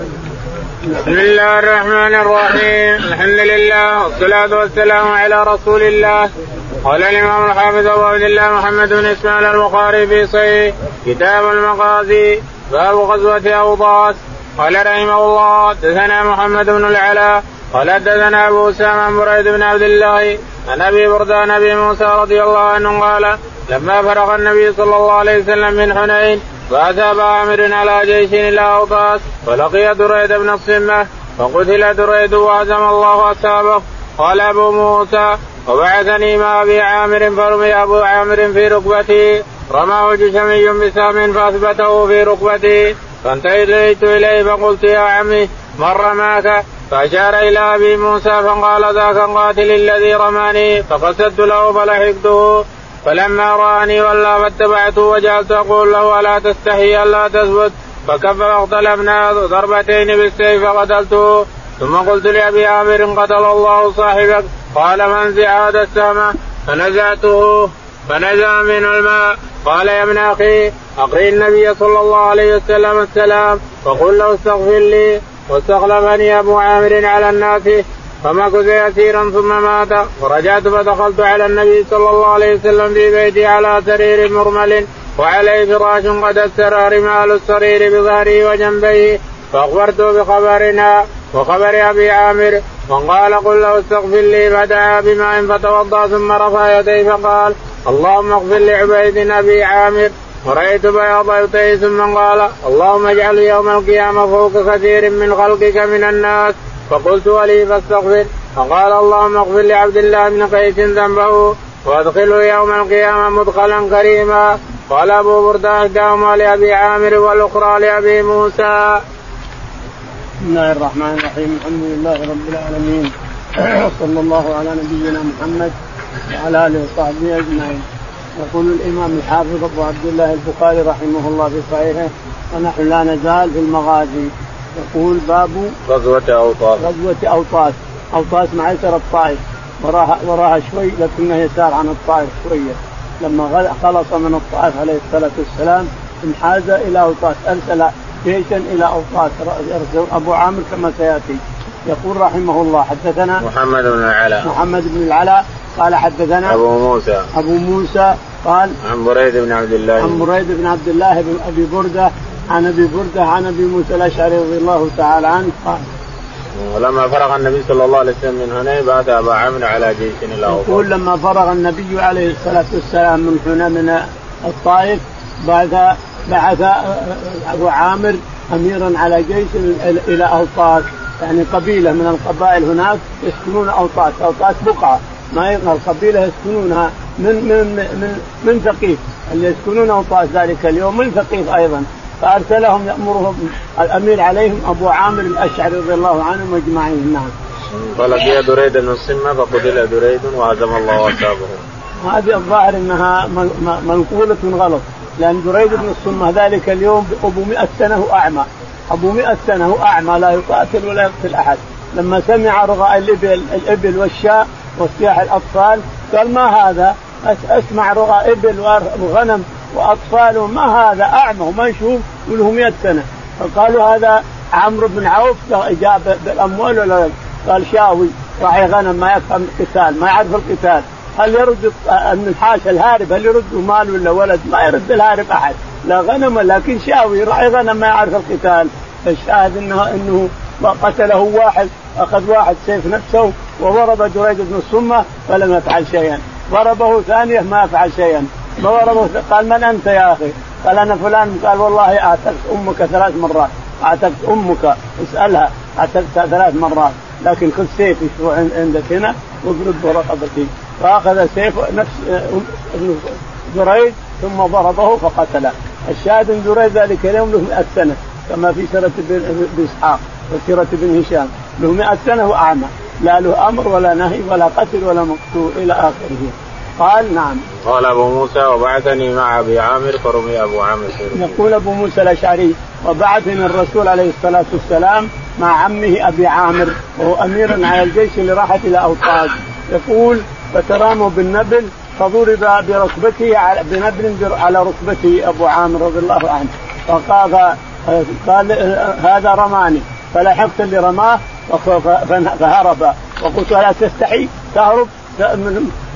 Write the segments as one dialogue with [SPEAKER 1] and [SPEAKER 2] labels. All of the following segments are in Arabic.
[SPEAKER 1] بسم الله الرحمن الرحيم. الحمد لله والصلاة والسلام على رسول الله. قال الإمام الحافظ أبو عبد الله محمد بن إسماعيل البخاري في صحيح كتاب المغازي باب غزوة أوطاس. قال رحمه الله دثنا محمد بن العلاء قال حدثنا أبو أسامة عن بريد بن عبد الله عن أبي بردة عن أبي موسى رضي الله عنه قال لما فرغ النبي صلى الله عليه وسلم من حنين ابا عامر على جيش إلى اوطاس ولقي دريد بن الصمة فقتل دريد وهزم الله أصحابه. قال أبو موسى وبعثني مع أبي عامر فرمي أبو عامر في ركبتي. رماه جشمي بسام فأثبته في ركبتي. فانتهيت إليه فقلت يا عمي من رماك فأشار إلى أبي موسى فقال ذاك القاتل الذي رماني فقصدت له فلحقته. فلما رآني ولا فاتبعته وجعلت أقول له ألا تستحي ألا تثبت فكف فاختلفنا ضربتين بالسيف فقتلته ثم قلت لأبي عامر قتل الله صاحبك. قال فانزع هذا السهم؟ فنزعته. فنزع منه الماء. قال يا ابن أخي أقري النبي صلى الله عليه وسلم السلام وقل له استغفر لي واستخلفني أبو عامر على الناس. فمكث يسيرا ثم مات. ورجعت فدخلت على النبي صلى الله عليه وسلم في بيتي على سرير مرمل وعليه فراش قد استرى رمال السرير بظهره وجنبيه فأخبرته بخبرنا وخبر أبي عامر وقال قل له استغفر لي فدعا بماء فتوضأ ثم رفع يديه فقال اللهم اغفر لعبيد أبي عامر. ورأيت بياض يديه ثم قال اللهم اجعل يوم القيامة فوق كثير من خلقك من الناس. فقلت ولي فاستغفر. فقال اللهم اغفر لعبد الله بن قيس ذنبه وادخله يوم القيامة مدخلا كريما. قال أبو برده إحداهما لأبي عامر والأخرى لأبي موسى.
[SPEAKER 2] بسم الله الرحمن الرحيم. الحمد لله رب العالمين. صلى الله على نبينا محمد وعلى آله وصحبه أجمعين. يقول الإمام الحافظ أبو عبد الله البخاري رحمه الله في صحيحه ونحن لا نزال في المغازي. يقول باب
[SPEAKER 1] غزوة أوطاس.
[SPEAKER 2] غزوة أوطاس. أوطاس معشر الطائف. وراها وراها شوي لكنه يسار عن الطائف شوية. لما خلص من الطائف عليه الصلاة والسلام انحاز إلى أوطاس. أرسل جيشا إلى أوطاس. أبو عامر كما سيأتي. يقول رحمه الله حدثنا
[SPEAKER 1] محمد بن العلاء.
[SPEAKER 2] محمد بن العلاء قال حدثنا
[SPEAKER 1] أبو موسى.
[SPEAKER 2] أبو موسى قال
[SPEAKER 1] عن بريد بن عبد الله.
[SPEAKER 2] عن بريد بن عبد الله بن أبي بردة عن أبي بردة عن أبي موسى الأشعري رضي الله تعالى عنه قال.
[SPEAKER 1] ولما فرغ النبي صلى الله عليه وسلم من هنين بعث أبا عامر على جيش إلى
[SPEAKER 2] يقول لما فرغ النبي عليه الصلاة والسلام من حنين من الطائف بعث بعث أبو عامر اميرا على جيش إلى اوطاس يعني قبيلة من القبائل هناك يسكنون اوطاس، اوطاس بقعة. ما القبيلة يسكنونها من من من من ثقيف اللي يسكنون اوطاس ذلك اليوم من ثقيف أيضا. فأرسلهم يأمرهم الأمير عليهم أبو عامر الأشعري رضي الله عنهم أجمعين نعم.
[SPEAKER 1] فلقي دريد بن السمه فقتل دريد وهزم الله أصحابه.
[SPEAKER 2] هذه الظاهر إنها منقوله غلط لأن دريد بن السمه ذلك اليوم ابو 100 سنة هو أعمى ابو 100 سنة هو أعمى لا يقاتل ولا يقتل أحد لما سمع رغاء الإبل الإبل والشاء وصياح الأطفال قال ما هذا أسمع رغى إبل وغنم واطفال ما هذا؟ أعمى. وما يشوف وله 100 سنه فقالوا هذا عمرو بن عوف جاب بالأموال ولا قال شاوي. راعي غنم ما يفهم القتال ما يعرف القتال. هل يرد النحاس الهارب؟ هل يرد مال ولا ولد؟ ما يرد الهارب أحد. لا غنم لكن شاوي. راعي غنم ما يعرف القتال. فالشاهد انه إنه قتله واحد أخذ واحد سيف نفسه وضرب دريد بن الصمه فلم يفعل شيئا. ضربه ثانية ما فعل شيئا. ما ضربه قال من أنت يا أخي؟ قال أنا فلان. قال والله أعتقت أمك ثلاث مرات. أعتقت أمك؟ اسألها. أعتقت ثلاث مرات. لكن خذ سيف يشروع عندك هنا واضرب برقبتي فأخذ سيف نفس ابن دريد ثم ضربه فقتله. الشاهد إن دريد ذلك اليوم له 100 سنة كما في سيرة ابن إسحاق وسيرة ابن هشام. له 100 سنة وأعمى. لا له أمر ولا نهي ولا قتل ولا مقتول إلى آخره. قال نعم.
[SPEAKER 1] قال أبو موسى وبعثني مع أبي عامر فرمي أبو عامر
[SPEAKER 2] يقول أبو موسى الأشعري وبعثني الرسول عليه الصلاة والسلام مع عمه أبي عامر وهو أمير على الجيش اللي راحت إلى اوطاد يقول فتراموا بالنبل فضرب بركبته بنبل على ركبته أبو عامر رضي الله عنه. فقال قال هذا رماني. فلحقت اللي رماه فهرب. وقلت لا تستحي تهرب؟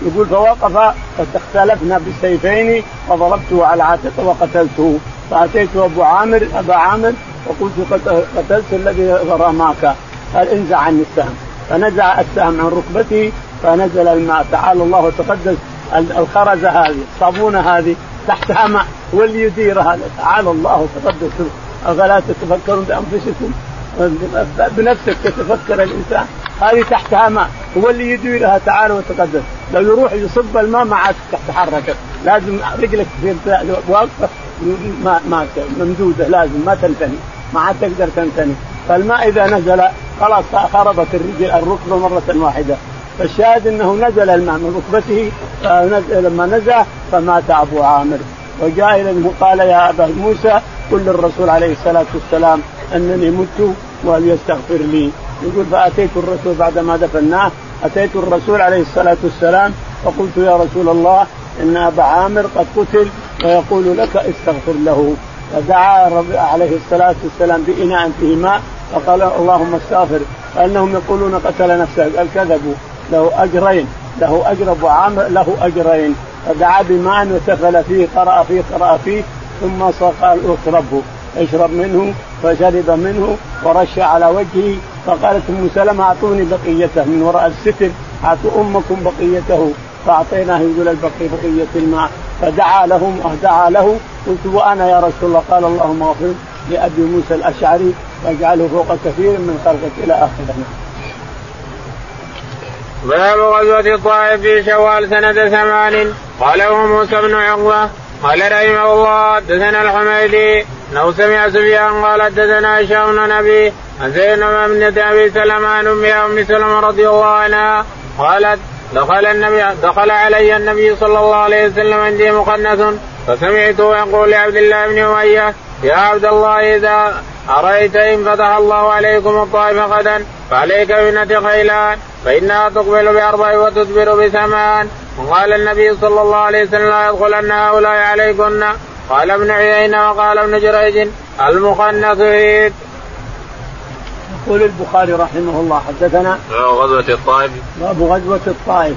[SPEAKER 2] يقول فوقف فاختلفنا بالسيفين فضربته على عاتقه وقتلته. فأتيت أبو عامر أبا عامر وقلت قتلت الذي رماك. قال انزع عني السهم. فنزع السهم عن ركبتي فنزل الماء. تعالى الله وتقدس الخرزه هذه الصابونة هذه تحتها ماء هو اللي يديرها تعالى الله وتقدس أفلا تتفكرون بأنفسكم؟ بنفسك تتفكر الإنسان. هذه تحتها ماء هو اللي يديرها تعالى وتقدس لو يروح يصب الماء ما عاد تتحرك. لازم رجلك واقفه ما ما ممدودة لازم ما تنتهي ما عاد تقدر تنتهي فالماء إذا نزل خلاص خربت الرجل الركبة مرة واحدة. فالشاهد إنه نزل الماء من ركبته لما نزل فمات أبو عامر. وجاء إلى قال يا أبا موسى قل للرسول عليه الصلاة والسلام أنني مت وليستغفر لي. يقول فأتيت الرسول بعد ما دفناه أتيت الرسول عليه الصلاة والسلام فقلت يا رسول الله إن أبا عامر قد قتل ويقول لك استغفر له. فدعا عليه الصلاة والسلام بإناء فيه ماء فقال اللهم استغفر. فإنهم يقولون قتل نفسه قال كذبوا. له أجرين له أجر أبو عامر له أجرين. فدعا بماء وسفل فيه قرأ فيه قرأ فيه ثم قال اشربه اشرب منه فشرب منه ورش على وجهه فقالت أم سلمة أعطوني بقيته من وراء الستر أعطوا أمكم بقيته فأعطيناه يقول البقي بقية الماء. فدعا لهم دعا له. قلت وأنا يا رسول الله؟ قال اللهم اغفر لأبي موسى الأشعري واجعله فوق كثير من خلقك إلى اخره
[SPEAKER 1] باب غزوة الطائف في شوال سنة ثمان. قاله موسى بن عقبة قال رحمه الله حدثنا الحميدي انه سمع سفيان قال حدثنا هشام بن نبي عن زينب بن ابي سلمه عن امها ام سلمة رضي الله عنها قالت دخل النبي دخل علي النبي صلى الله عليه وسلم عندي مقنث فسمعته يقول لعبد الله بن أمية يا عبد الله إذا أرأيت إن فتح الله عليكم الطائف غدا فعليك بنة خيلان فإنها تقبل بأربع وتدبر بثمان. وقال النبي صلى الله عليه وسلم لا يدخلن هؤلاء عليكن. قال ابن عيينة وقال ابن جريج المخنث عيد.
[SPEAKER 2] يقول البخاري رحمه الله حدثنا
[SPEAKER 1] غزوة الطائف.
[SPEAKER 2] باب غزوة الطائف.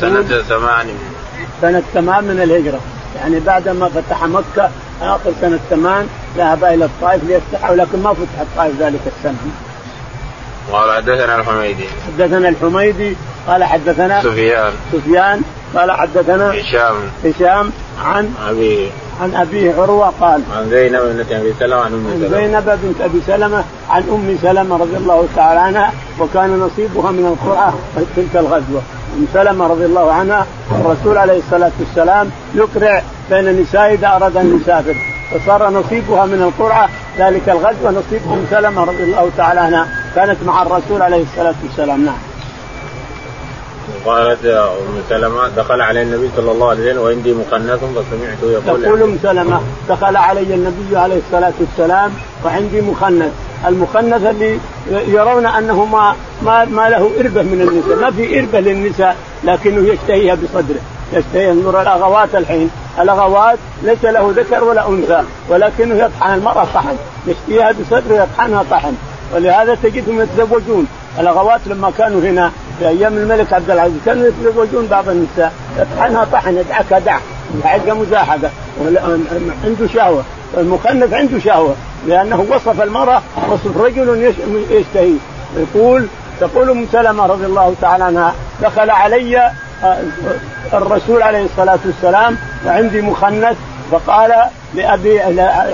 [SPEAKER 1] سنة ثمان.
[SPEAKER 2] سنة ثمان من الهجرة. يعني بعد ما فتح مكة آخر سنة ثمان ذهب إلى الطائف ليفتحها ولكن ما فتح الطائف ذلك السنة.
[SPEAKER 1] قال حدثنا الحميدي.
[SPEAKER 2] حدثنا الحميدي قال حدثنا
[SPEAKER 1] سفيان.
[SPEAKER 2] سفيان قال حدثنا
[SPEAKER 1] هشام.
[SPEAKER 2] هشام عن
[SPEAKER 1] أبيه
[SPEAKER 2] عن أبيه عروة قال
[SPEAKER 1] عن زينب بنت أبي سلمة عن أم
[SPEAKER 2] سلمة. زينب بنت أبي سلمة عن أم سلمة رضي الله تعالى عنها وكان نصيبها من القرعة تلك الغزوة. أم سلمة رضي الله عنها الرسول عليه الصلاة والسلام يقرع بين النساء إذا أراد أن يسافر. فصار نصيبها من القرعة ذلك الغزوة نصيب أم سلمة رضي الله تعالى عنها. كانت مع الرسول عليه الصلاة والسلام. نعم.
[SPEAKER 1] قالت أم سلمة دخل علي النبي صلى الله عليه وسلم وعندي مخنث فسمعته يقول
[SPEAKER 2] تقول أم سلمة دخل علي النبي عليه الصلاة والسلام وعندي مخنث، المخنث اللي يرون أنه ما ما, ما له إربة من النساء، ما في إربة للنساء لكنه يشتهيها بصدره، يشتهي انظر الأغوات الحين، الأغوات ليس له ذكر ولا أنثى ولكنه يطحن المرأة طحن، يشتهيها بصدره يطحنها طحن، ولهذا تجدهم يتزوجون. الأغوات لما كانوا هنا في أيام الملك عبد العزيز كانوا يتزوجون بعض النساء. يطحنها طحن يدعكها دعك. يدعكها مزاحقه عنده شهوة. المخنث عنده شهوة. لأنه وصف المرأة وصف رجل يشتهي. يقول تقول أم سلمة رضي الله تعالى عنها دخل علي آه، الرسول عليه الصلاة والسلام وعندي مخنث فقال لأبي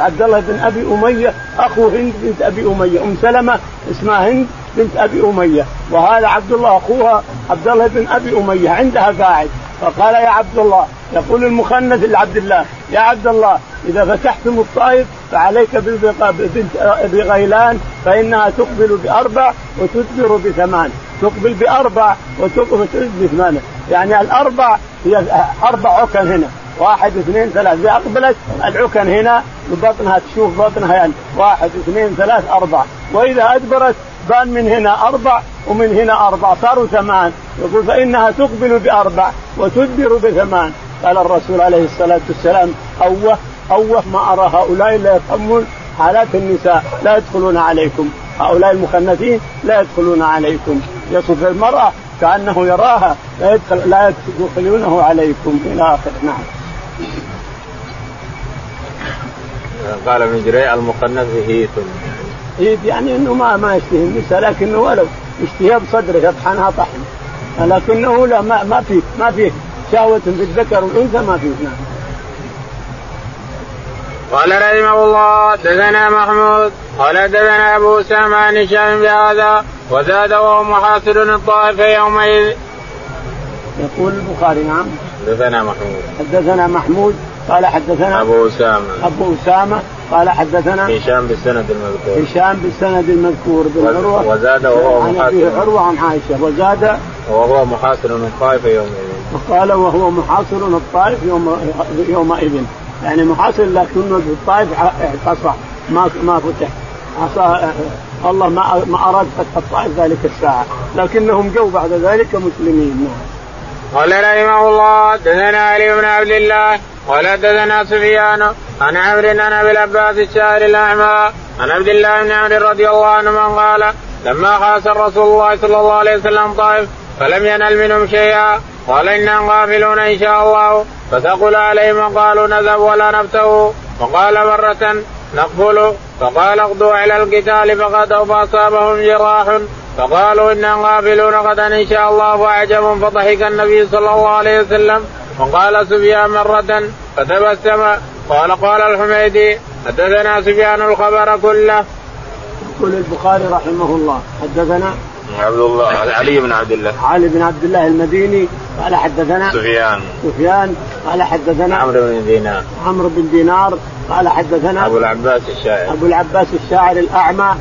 [SPEAKER 2] عبد الله بن أبي أمية أخو هند بنت أبي أمية. أم سلمة اسمها هند بنت أبي أمية. وهذا عبد الله أخوها عبد الله بن أبي أمية عندها قاعد. فقال يا عبد الله يقول المخنث لعبد الله يا عبد الله إذا فتحتم الطائف فعليك بغيلان فإنها تقبل بأربع وتدبر بثمان. تقبل بأربع وتدبر بثمان. يعني الأربع هي أربع عكن هنا. واحد اثنين ثلاث. إذا أقبلت العكن هنا ببطنها تشوف بطنها يعني. واحد اثنين ثلاث أربع وإذا أدبرت بان من هنا أربع ومن هنا أربع. صاروا ثمان. يقول فإنها تقبل بأربع وتدبر بثمان. قال الرسول عليه الصلاة والسلام أوه أوه ما أرى هؤلاء الا يفهمون حالات النساء. لا يدخلون عليكم. هؤلاء المخنثين لا يدخلون عليكم. يصف المرأة كأنه يراها. لا يدخل لا يدخلونه عليكم. إلى آخر نعم.
[SPEAKER 1] قال ابن جريء المخنث هيث
[SPEAKER 2] هيث يعني إنه ما ما يشتهي النساء لكنه ولو يشتهيها بصدره يطحنها طحن لكنه لا ما, ما فيه ما فيه شهوة في الذكر والأنثى ما فيه نعم
[SPEAKER 1] قال رحمه الله دثنا محمود قال دثنا أبو أسامة عن هشام بهذا وزاد وهو محاصر الطائف يومئذ.
[SPEAKER 2] يقول البخاري نعم.
[SPEAKER 1] حدثنا محمود.
[SPEAKER 2] حدثنا محمود قال حدثنا
[SPEAKER 1] أبو أسامة.
[SPEAKER 2] أبو أسامة قال حدثنا
[SPEAKER 1] هشام بالسند المذكور.
[SPEAKER 2] هشام بالسند المذكور بن عروة
[SPEAKER 1] وزاد وهو
[SPEAKER 2] محاصر عروة عن عائشة وزاد
[SPEAKER 1] وهو محاصر الطائف يومئذ.
[SPEAKER 2] وقال وهو محاصر الطائف يوم يومئذ يعني محاصر لكنه في الطائف حصى ما ما فتح عصا الله ما ما أراد فتح الطائف ذلك الساعة لكنهم جو بعد ذلك مسلمين نعم.
[SPEAKER 1] قال رحمه الله دثنا علي بن عبد الله قال دثنا سفيان عن عمرو عن أبي العباس الشاعر الأعمى عن عبد الله بن عمرو رضي الله عنه من قال لما خاص رسول الله صلى الله عليه وسلم طائف فلم ينل منهم شيئا قال إنا غافلون إن شاء الله فثقل عليهم وقالوا نذهب ولا نبته وقال مرة نقفل فقال اغدوا على القتال فغدوا فاصابهم جراح فقالوا إنا غافلون غدا أن شاء الله فاعجب فضحك النبي صلى الله عليه وسلم وقال سفيان مرة فتبسم قال قال الحميدي حدثنا سفيان الخبر كله.
[SPEAKER 2] يقول البخاري رحمه الله. حدثنا
[SPEAKER 1] عبد الله علي بن عبد الله.
[SPEAKER 2] علي بن عبد الله المديني قال حدثنا
[SPEAKER 1] سفيان.
[SPEAKER 2] سفيان قال حدثنا
[SPEAKER 1] عمرو بن دينار.
[SPEAKER 2] عمرو بن دينار قال حدثنا
[SPEAKER 1] أبو العباس الشاعر.
[SPEAKER 2] أبو العباس الشاعر الأعمى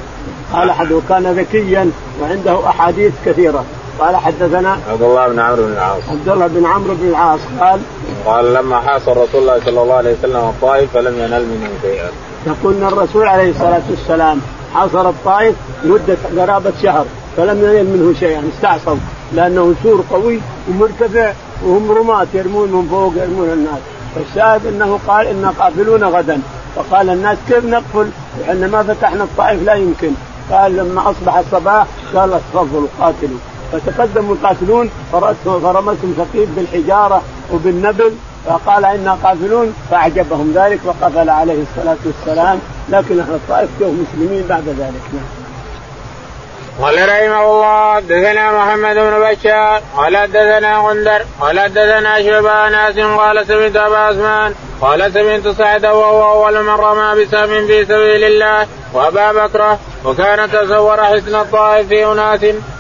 [SPEAKER 2] قال حد وكان ذكيا وعنده أحاديث كثيرة. قال حدثنا
[SPEAKER 1] عبد الله بن عمرو بن العاص.
[SPEAKER 2] عبد الله بن عمرو بن العاص قال
[SPEAKER 1] قال لما حاصر رسول الله صلى الله عليه وسلم الطائف فلم ينل منه شيئا.
[SPEAKER 2] يقول إن الرسول عليه الصلاة والسلام حاصر الطائف مده قرابة شهر فلم ينل منه شيئا استعصوا لأنه سور قوي ومرتفع وهم رماة يرمون من فوق يرمون الناس. فالشاهد إنه قال أنا قافلون غدا. فقال الناس كيف نقفل؟ إحنا ما فتحنا الطائف لا يمكن. قال لما أصبح الصباح قال تفضلوا قاتلوا. فتقدموا القاتلون فرمتهم ثقيف بالحجارة وبالنبل فقال إنا قافلون فأعجبهم ذلك وقفل عليه الصلاة والسلام. لكن أهل الطائف كانوا مسلمين بعد ذلك. نعم.
[SPEAKER 1] قال رحمه الله حدثنا محمد بن بشار قال حدثنا غندر قال حدثنا شعبان ناس قال سمعت أبا عثمان قال سمعت سعد وهو أول من رمى بسهم في سبيل الله وأبا بكر وكان تصور حسن الطائف في أناس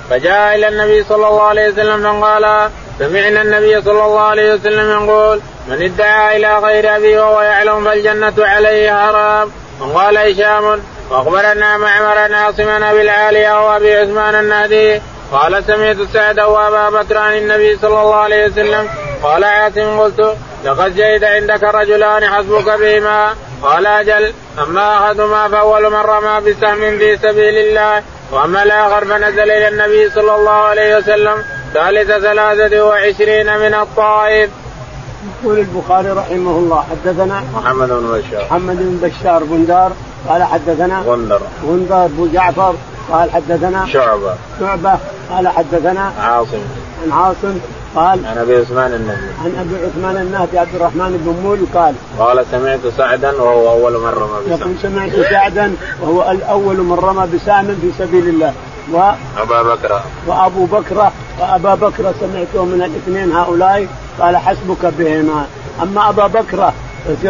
[SPEAKER 1] فجاء إلى النبي صلى الله عليه وسلم فقال سمعنا النبي صلى الله عليه وسلم يقول من ادعى إلى غير أبي وهو يعلم فالجنة عليه حرام وقال هشام وأخبرنا معمر عاصم أبي العاليه وابي عثمان النهدي قال سمعت سعد وأبا بكر عن النبي صلى الله عليه وسلم قال عاصم قلت لقد جئت عندك رجلان حسبك بهما قال أجل أما أحدهما فأول من رمى بسهم في سبيل الله وأما الآخر فنزل إلى النبي صلى الله عليه وسلم ثالث ثلاثة وعشرين من الطائف.
[SPEAKER 2] يقول البخاري رحمه الله حدثنا
[SPEAKER 1] محمد بن بشار.
[SPEAKER 2] محمد بن بشار بن دار قال حدثنا
[SPEAKER 1] غندر.
[SPEAKER 2] غندر بن جعفر قال حدثنا
[SPEAKER 1] شعبة.
[SPEAKER 2] شعبة قال حدثنا
[SPEAKER 1] عاصم.
[SPEAKER 2] عن عاصم قال
[SPEAKER 1] عن أبي عثمان النهدي
[SPEAKER 2] عن أبي عثمان النهدي عبد الرحمن بن مول قال
[SPEAKER 1] قال سمعت سعدا وهو أول من رمى بسهم
[SPEAKER 2] يقول سمعت سعدا وهو الأول من رمى بسهم في سبيل الله.
[SPEAKER 1] و أبا بكر.
[SPEAKER 2] وأبو بكر وأبا بكر سمعته من الاثنين هؤلاء قال حسبك بهما أما أبا بكر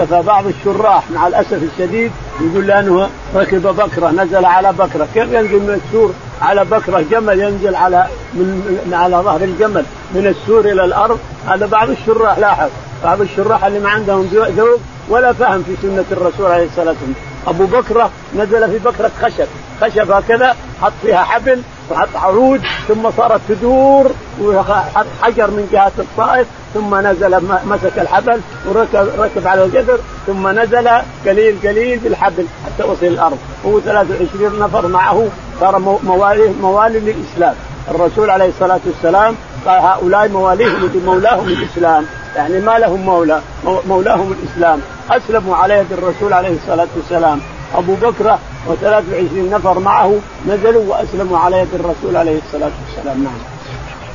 [SPEAKER 2] فبعض الشراح مع الأسف الشديد يقول لأنه ركب بكرة نزل على بكرة، كيف ينزل من السور على بكرة؟ جمل ينزل على من على ظهر الجمل من السور إلى الأرض، هذا بعض الشراح لاحظ، بعض الشراح اللي ما عندهم ذوق ولا فهم في سنة الرسول عليه الصلاة والسلام، أبو بكرة نزل في بكرة خشب، خشب هكذا حط فيها حبل وحط عروج ثم صارت تدور وحط حجر من جهة الطائف ثم نزل مسك الحبل وركب ركب على الجدر ثم نزل قليل قليل بالحبل حتى وصل الأرض. هو 23 نفر معه صار موالي موالي للإسلام. الرسول عليه الصلاة والسلام قال هؤلاء مواليهم مولاهم الإسلام. يعني ما لهم مولى مولاهم الإسلام أسلموا على يد الرسول عليه الصلاة والسلام أبو بكر و23 نفر معه نزلوا وأسلموا على يد الرسول عليه الصلاة والسلام نعم.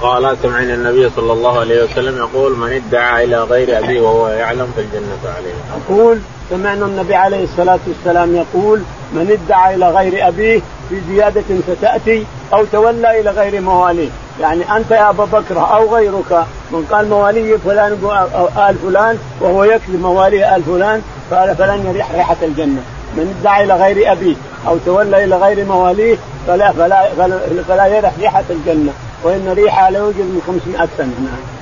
[SPEAKER 1] قال سمعنا النبي صلى الله عليه وسلم يقول من ادعى إلى غير ابيه وهو يعلم فالجنة عليه.
[SPEAKER 2] يقول سمعنا النبي عليه الصلاة والسلام يقول من ادعى إلى غير أبيه في زيادة ستاتي أو تولى إلى غير مواليه، يعني أنت يا أبا بكر أو غيرك من قال موالي فلان آل فلان وهو يكذب موالي آل فلان فلن يريح ريحة الجنة، من ادعى إلى غير أبيه أو تولى إلى غير مواليه فلا فلا فلا, فلا ريحة الجنة، وإن ريحها لا يوجد من 500 سنة. نعم.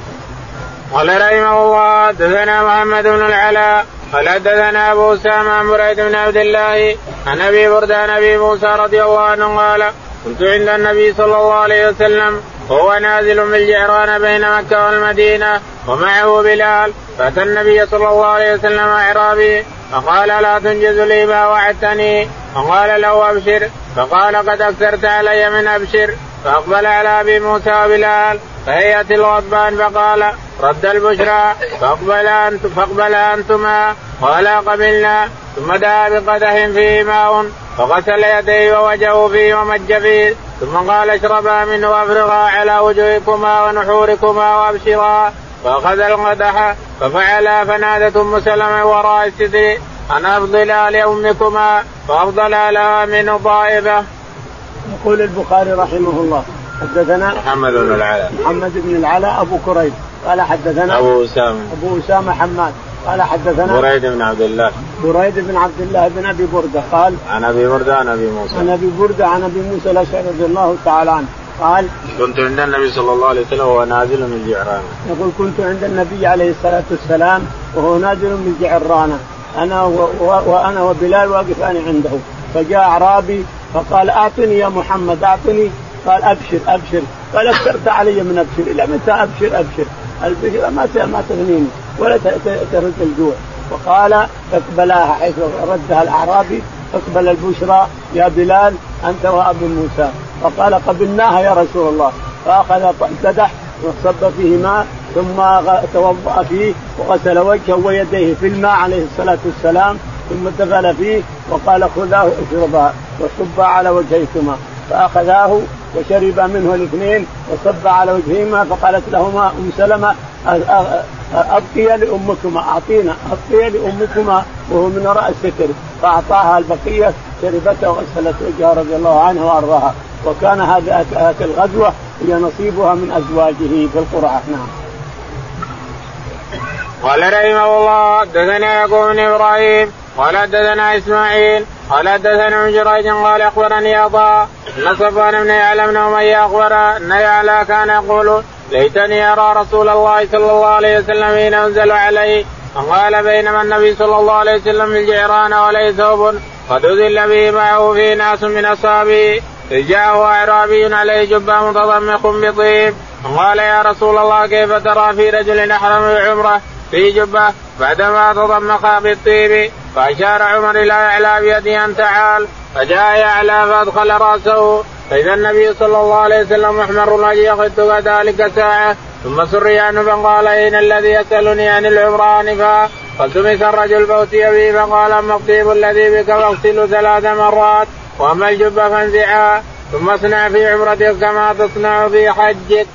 [SPEAKER 1] قال رحمه الله حدثنا محمد بن العلاء قال حدثنا أبو أسامة عن بريد بن عبد الله عن أبي برده عن أبي موسى رضي الله عنه قال كنت عند النبي صلى الله عليه وسلم وهو نازل بالجعران بين مكة والمدينة ومعه بلال. فأتى النبي صلى الله عليه وسلم إعرابي فقال لا تنجز لي ما وعدتني. فقال له أبشر. فقال قد أكثرت علي من أبشر. فأقبل على أبي موسى وبلال فهيأت الغضبان فقال رد البشرى. فأقبل انت فأقبل أنتما قالا قبلنا. ثم دعا بقدح فيه ماء فغسل يديه ووجهه فيه ومج فيه ثم قال اشربا منه وافرغا على وجوهكما ونحوركما وأبشرا. فأخذ القدح ففعلا فنادت أم سلمة وراء الستر أن أفضلا لأمكما فأفضل لها منه طائفة.
[SPEAKER 2] يقول البخاري رحمه الله حدثنا
[SPEAKER 1] محمد بن العلاء.
[SPEAKER 2] محمد بن العلاء أبو كريب. قال حدثنا
[SPEAKER 1] أبو أسامة.
[SPEAKER 2] أبو أسامة حماد. قال حدثنا
[SPEAKER 1] بريد بن عبد الله.
[SPEAKER 2] بريد بن عبد الله بن أبي بردة قال
[SPEAKER 1] عن أبي بردة عن أبي موسى.
[SPEAKER 2] عن أبي بردة عن أبي موسى الأشعري رضي الله تعالى عنه. قال
[SPEAKER 1] كنت عند النبي صلى الله عليه وسلم وهو نازل من جعرانه
[SPEAKER 2] يقول كنت عند النبي عليه الصلاة والسلام وهو نازل من جعرانه أنا و... و... وأنا وبلال واقفان عنده. فجاء أعرابي فقال أعطني يا محمد أعطني. قال أبشر أبشر. قال اكثرت علي من أبشر إلى متى؟ أبشر أبشر. البشر ما ما تغنيني. ولا ترد الجوع. وقال اقبلاها حيث ردها الأعرابي اقبل البشرى يا بلال أنت وأبو موسى. فقال قبلناها يا رسول الله. فأخذ قدح وصب فيه ماء ثم توضأ فيه وغسل وجهه ويديه في الماء عليه الصلاة والسلام ثم دخل فيه وقال خذاه اشربها. وصب على وجهيكما. فأخذاه وشرب منه الاثنين وصب على وجههما فقالت لهما أم سلمة أبقي لأمكما أعطينا أبقي لأمكما وهو من وراء الستر. فأعطاها البقية شربتها وغسلت وجهها رضي الله عنها وأرضاها. وكان هذه الغزوة هي نصيبها من أزواجه في القرعه نعم.
[SPEAKER 1] قال رحمه الله حدثنا يعقوب بن إبراهيم قال حدثنا إسماعيل قال حدثنا ابن جريج قال أخبرني عطاء أن صفوان بن يعلم بن أمية أخبر أن يعلى كان يقول ليتني أرى رسول الله صلى الله عليه وسلم حين أنزل عليه فقال بينما النبي صلى الله عليه وسلم في الجيران وليس ثوب قد أذل به معه في ناس من اصحابه إذ جاءه أعرابي عليه جبه متضمخ بطيب قال يا رسول الله كيف ترى في رجل أحرم بعمره في جبة بعدما تضمخ بالطيب فأشار عمر إلى إعلى بيده أن تعال فجاء يعلى فأدخل رأسه فإذا النبي صلى الله عليه وسلم محمر الوجه يخط كذلك ساعة ثم سري عنه فقال اين الذي يسألني عن العمره انفا فالتمس الرجل فاتي به فقال أما الطيب الذي بك فاغسله ثلاث مرات وأما الجبة فانزعها ثم اصنع في عمرتك كما تصنع في حجك.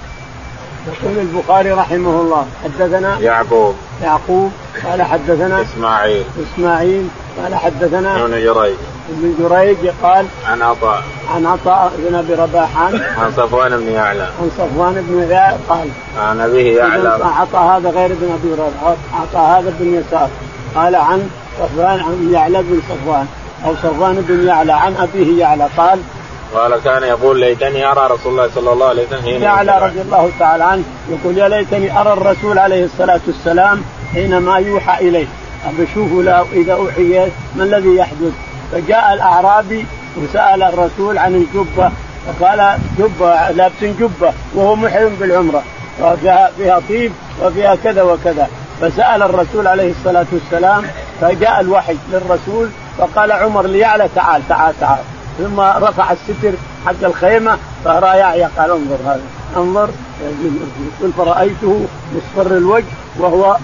[SPEAKER 2] يقول البخاري رحمه الله حدثنا
[SPEAKER 1] يعقوب.
[SPEAKER 2] يعقوب قال حدثنا
[SPEAKER 1] إسماعيل.
[SPEAKER 2] إسماعيل قال حدثنا
[SPEAKER 1] ابن جريج.
[SPEAKER 2] ابن جريج قال
[SPEAKER 1] عن عطاء.
[SPEAKER 2] عن عطاء بن أبي رباح عن
[SPEAKER 1] عن صفوان بن يعلى
[SPEAKER 2] عن صفوان بن يعلى قال
[SPEAKER 1] عن أبيه يعلى
[SPEAKER 2] عطاء هذا غير ابن أبي رباح عطاء هذا بن يسار. قال عن صفوان عن يعلى بن صفوان أو صفوان بن يعلى عن أبيه يعلى. قال
[SPEAKER 1] قال كان يقول ليتني أرى رسول الله صلى الله عليه وسلم حين
[SPEAKER 2] يعلى رضي الله تعالى عنه يقول يا ليتني أرى الرسول عليه الصلاة والسلام حينما يوحى إليه. بشوفه إذا أوحي ما الذي يحدث؟ فجاء الأعرابي وسأل الرسول عن الجبة. فقال جبة لابس جبة وهو محرم بالعمرة. وفيها فيها طيب وفيها كذا وكذا. فسأل الرسول عليه الصلاة والسلام فجاء الوحي للرسول فقال عمر ليعلى تعال تعال تعال. ثم رفع الستر حق الخيمة فراى يعيا قال انظر هذا. انظر يقول فرأيته مصفر الوجه وهو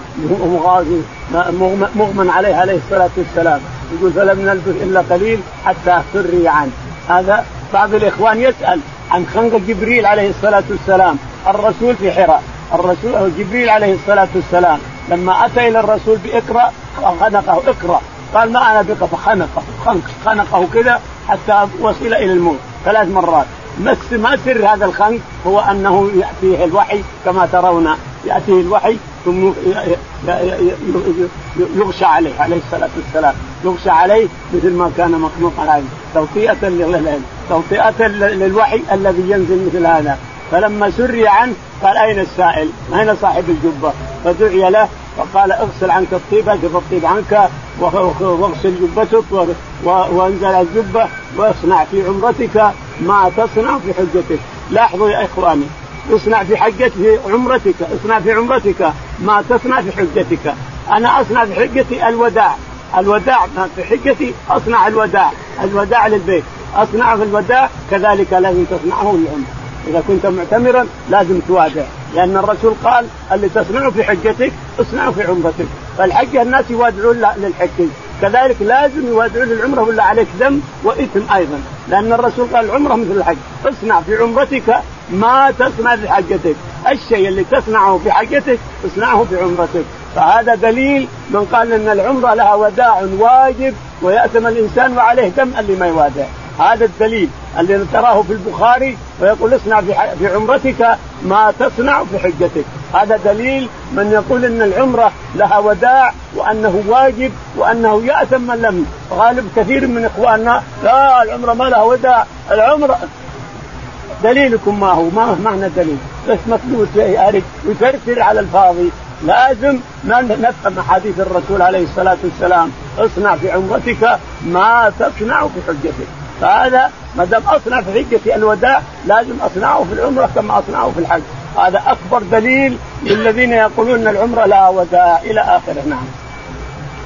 [SPEAKER 2] مغمى عليه عليه الصلاة والسلام. يقول فلم نلبث إلا قليل حتى سري عنه. هذا بعض الإخوان يسأل عن خنق جبريل عليه الصلاة والسلام. الرسول في حراء. الرسول جبريل عليه الصلاة والسلام لما أتى إلى الرسول بإقرأ خنقه إقرأ. قال ما أنا بقى فخنقه خنق خنقه كذا حتى وصل إلى الموت ثلاث مرات ما سر هذا الخنق هو أنه يأتيه الوحي كما ترون يأتيه الوحي ثم يغشى عليه عليه الصلاة والسلام يغشى عليه مثل ما كان مخلوقا عليه توطئة توطئة للوحي الذي ينزل مثل هذا فلما سري عنه قال أين السائل؟ أين صاحب الجبة؟ فدعي له فقال اغسل عنك الطيب اجف الطيب عنك واغسل جبتك وانزل الجبة واصنع في عمرتك ما تصنع في حجتك. لاحظوا يا إخواني اصنع في حجتك في عمرتك اصنع في عمرتك ما تصنع في حجتك. أنا أصنع في حجتي الوداع. الوداع في حجتي أصنع الوداع. الوداع للبيت. اصنع في الوداع كذلك لازم تصنعه للعمرة. إذا كنت معتمرا لازم توادع لأن الرسول قال اللي تصنعه في حجتك اصنعه في عمرتك. فالحجه الناس يوادعون للحج. كذلك لازم يوادعون للعمرة ولا عليك دم وإثم أيضا. لأن الرسول قال العمرة مثل الحج. اصنع في عمرتك ما تصنع في حجتك. الشيء اللي تصنعه في حجتك اصنعه في عمرتك. فهذا دليل من قال إن العمرة لها وداع واجب ويأتم الإنسان وعليه دم اللي ما يوادع. هذا الدليل الذي تراه في البخاري ويقول اصنع في عمرتك ما تصنع في حجتك. هذا دليل من يقول إن العمرة لها وداع وأنه واجب وأنه يأثم من لم غالب كثير من إخواننا لا العمرة ما لها وداع. العمره دليلكم ما هو؟ ما معنى دليل؟ بس مكتوب يفرفر على الفاضي. لازم نفهم أحاديث الرسول عليه الصلاة والسلام اصنع في عمرتك ما تصنع في حجتك. فهذا ما دام أصنع في حجه الوداع لازم أصنعه في العمرة كما أصنعه في الحج. هذا أكبر دليل للذين يقولون إن العمرة لا وداع إلى اخره نعم.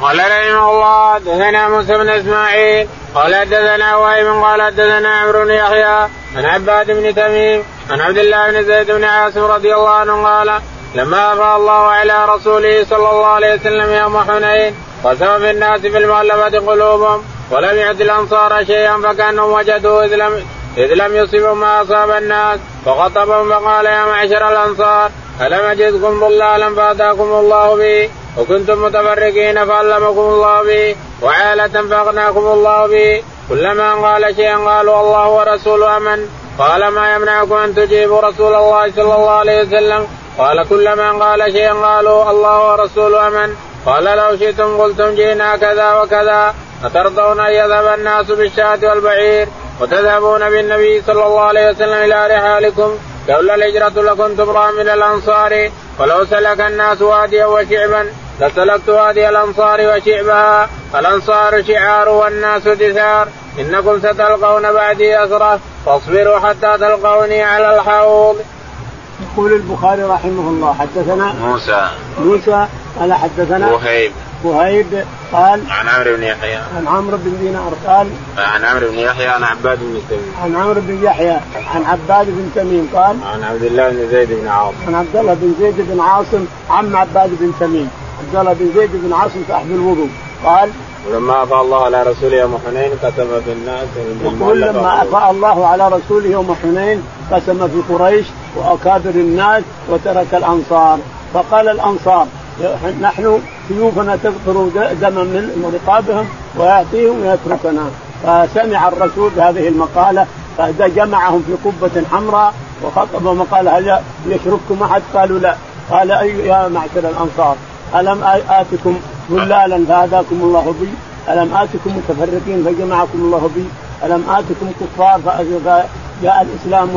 [SPEAKER 1] قال رحمه الله حدثنا موسى بن إسماعيل قال حدثنا وهيب قال حدثنا عمرو بن يحيى عن عباد بن تميم عن عبد الله بن زيد بن عاصم رضي الله عنه قال لما أفاء الله على رسوله صلى الله عليه وسلم يوم حنين قسم في الناس في المؤلفة قلوبهم. ولم يعد الأنصار شيئا فكأنهم وجدوا إذ لم إذ لم يصبوا ما أصاب الناس. فخطبهم فقال يا معشر الأنصار ألم أجدكم ضلالا فأتاكم الله به؟ وكنتم متفرقين فعلمكم الله به وعالة فأغناكم الله به. كلما قال شيئا قالوا الله ورسوله آمن. قال ما يمنعكم أن تجيبوا رسول الله صلى الله عليه وسلم؟ قال كلما قال شيئا قالوا الله ورسوله آمن. قال لو شئتم قلتم جئنا كذا وكذا. أترضون أن يذهب الناس بالشاة والبعير وتذهبون بالنبي صلى الله عليه وسلم إلى رحالكم لولا الهجرة لكنتم من الأنصار. ولو سلك الناس واديا وشعبا لسلكت وادي الأنصار وشعبها. الأنصار شعار والناس دثار إنكم ستلقون بعدي أسرة. فاصبروا حتى تلقوني على الحوض.
[SPEAKER 2] يقول البخاري رحمه الله حدثنا
[SPEAKER 1] موسى.
[SPEAKER 2] موسى قال حدثنا
[SPEAKER 1] وهيب.
[SPEAKER 2] وهيب قال
[SPEAKER 1] عن عمرو بن يحيى.
[SPEAKER 2] عن عمرو بن دينار قال
[SPEAKER 1] عن عمرو بن يحيى عن عباد بن تميم.
[SPEAKER 2] عن عمرو بن يحيى عن عباد بن تميم قال
[SPEAKER 1] عن عبد الله بن زيد بن عاصم.
[SPEAKER 2] عن عبد الله بن زيد بن عاصم عم عباد بن تميم. عبد الله بن زيد بن عاصم صاحب الوضوء. قال
[SPEAKER 1] ولما أفاء الله على رسوله يوم حنين قسم في الناس
[SPEAKER 2] يقول لما أفاء الله على رسوله يوم حنين قسم في قريش وأكابر الناس وترك الأنصار. فقال الأنصار نحن سيوفنا تقطر دما من رقابهم وياتيهم ويتركنا. فسمع الرسول بهذه المقالة فجمعهم في قبة حمراء وخطبهم وقال هل يشرككم أحد؟ قالوا لا. قال اي يا معشر الأنصار ألم آتكم ضلالا فهداكم الله بي؟ ألم آتكم متفرقين فجمعكم الله بي؟ ألم آتكم كفار فجاء الإسلام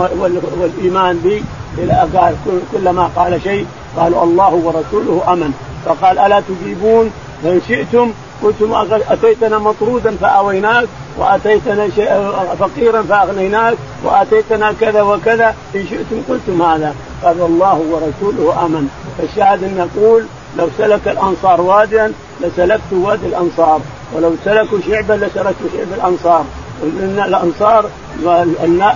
[SPEAKER 2] والإيمان بي؟ إلى قال كلما قال شيء قالوا الله ورسوله أمن. فقال ألا تجيبون؟ فإن شئتم قلتم أتيتنا مطرودا فأويناك وأتيتنا فقيرا فأغنيناك وأتيتنا كذا وكذا إن شئتم قلتم هذا. قال الله ورسوله آمن. فالشاهد أن نقول لو سلك الأنصار واديا لسلكت وادي الأنصار ولو سلكوا شعبا لسلكت شعب الأنصار. ان الأنصار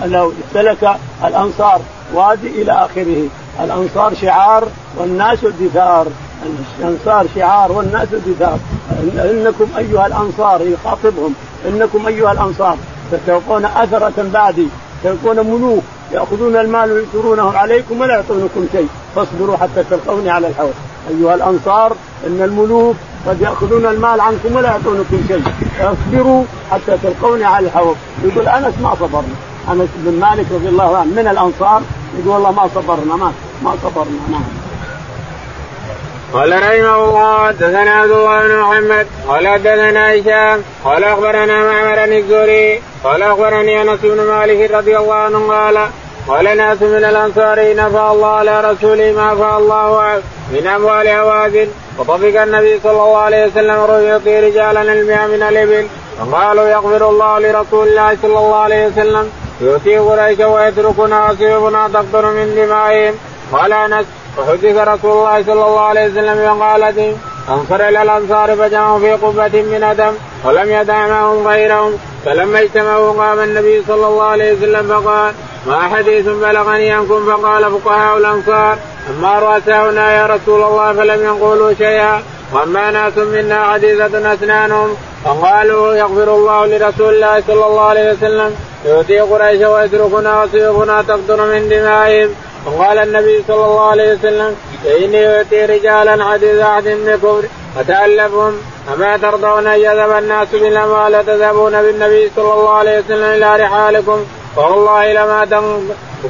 [SPEAKER 2] لو سلك الأنصار وادي إلى آخره. الأنصار شعار والناس دثار. الانصار شعار والناس دثار إنكم أيها الأنصار يخاطبهم. إنكم أيها الأنصار. ستلقون أثرة بعدي. سيكون ملوك يأخذون المال ويؤثرونه عليكم ولا يعطونكم شيء. فاصبروا حتى تلقوني على الحوض. أيها الأنصار إن الملوك قد يأخذون المال عنكم ولا يعطونكم شيء. اصبروا حتى تلقوني على الحوض. يقول أنس ما صبرنا. أنس بن مالك رضي الله عنه من الأنصار. يقول والله ما صبرنا ما ما صبرنا نعم
[SPEAKER 1] قال رحمه الله حدثنا عبد الله بن محمد قال حدثنا هشام قال أخبرنا معمر الزهري قال أخبرني أنس بن مالك رضي الله عنه قال قال ناس من الأنصار نفى الله على رسوله ما فاء الله من أموال هوازن وطفق النبي صلى الله عليه وسلم يعطي رجالا المئة من الإبل فقالوا يغفر الله لرسول الله صلى الله عليه وسلم يؤتي قريش ويتركنا وسيوفنا تقطر من دمائهم. قال أنس وحدث رسول الله صلى الله عليه وسلم بقالة انصر إلى الأنصار فجمعوا في قبة من أدم ولم يدع معهم غيرهم. فلما اجتمعوا قام النبي صلى الله عليه وسلم فقال ما حديث بلغني عنكم؟ فقال فقهاء الأنصار أما رؤساؤنا يا رسول الله فلم يقولوا شيئا وأما ناس منا حديثة أسنانهم. فقالوا يغفر الله لرسول الله صلى الله عليه وسلم يؤتي قريش ويتركنا وسيوفنا تقطر من دمائهم. وقال النبي صلى الله عليه وسلم فاني يؤتي رجالا حديث عهد بكفر فتالفهم اما ترضون أن يذهب الناس بالأموال وتذهبون بالنبي صلى الله عليه وسلم إلى رحالكم فوالله لما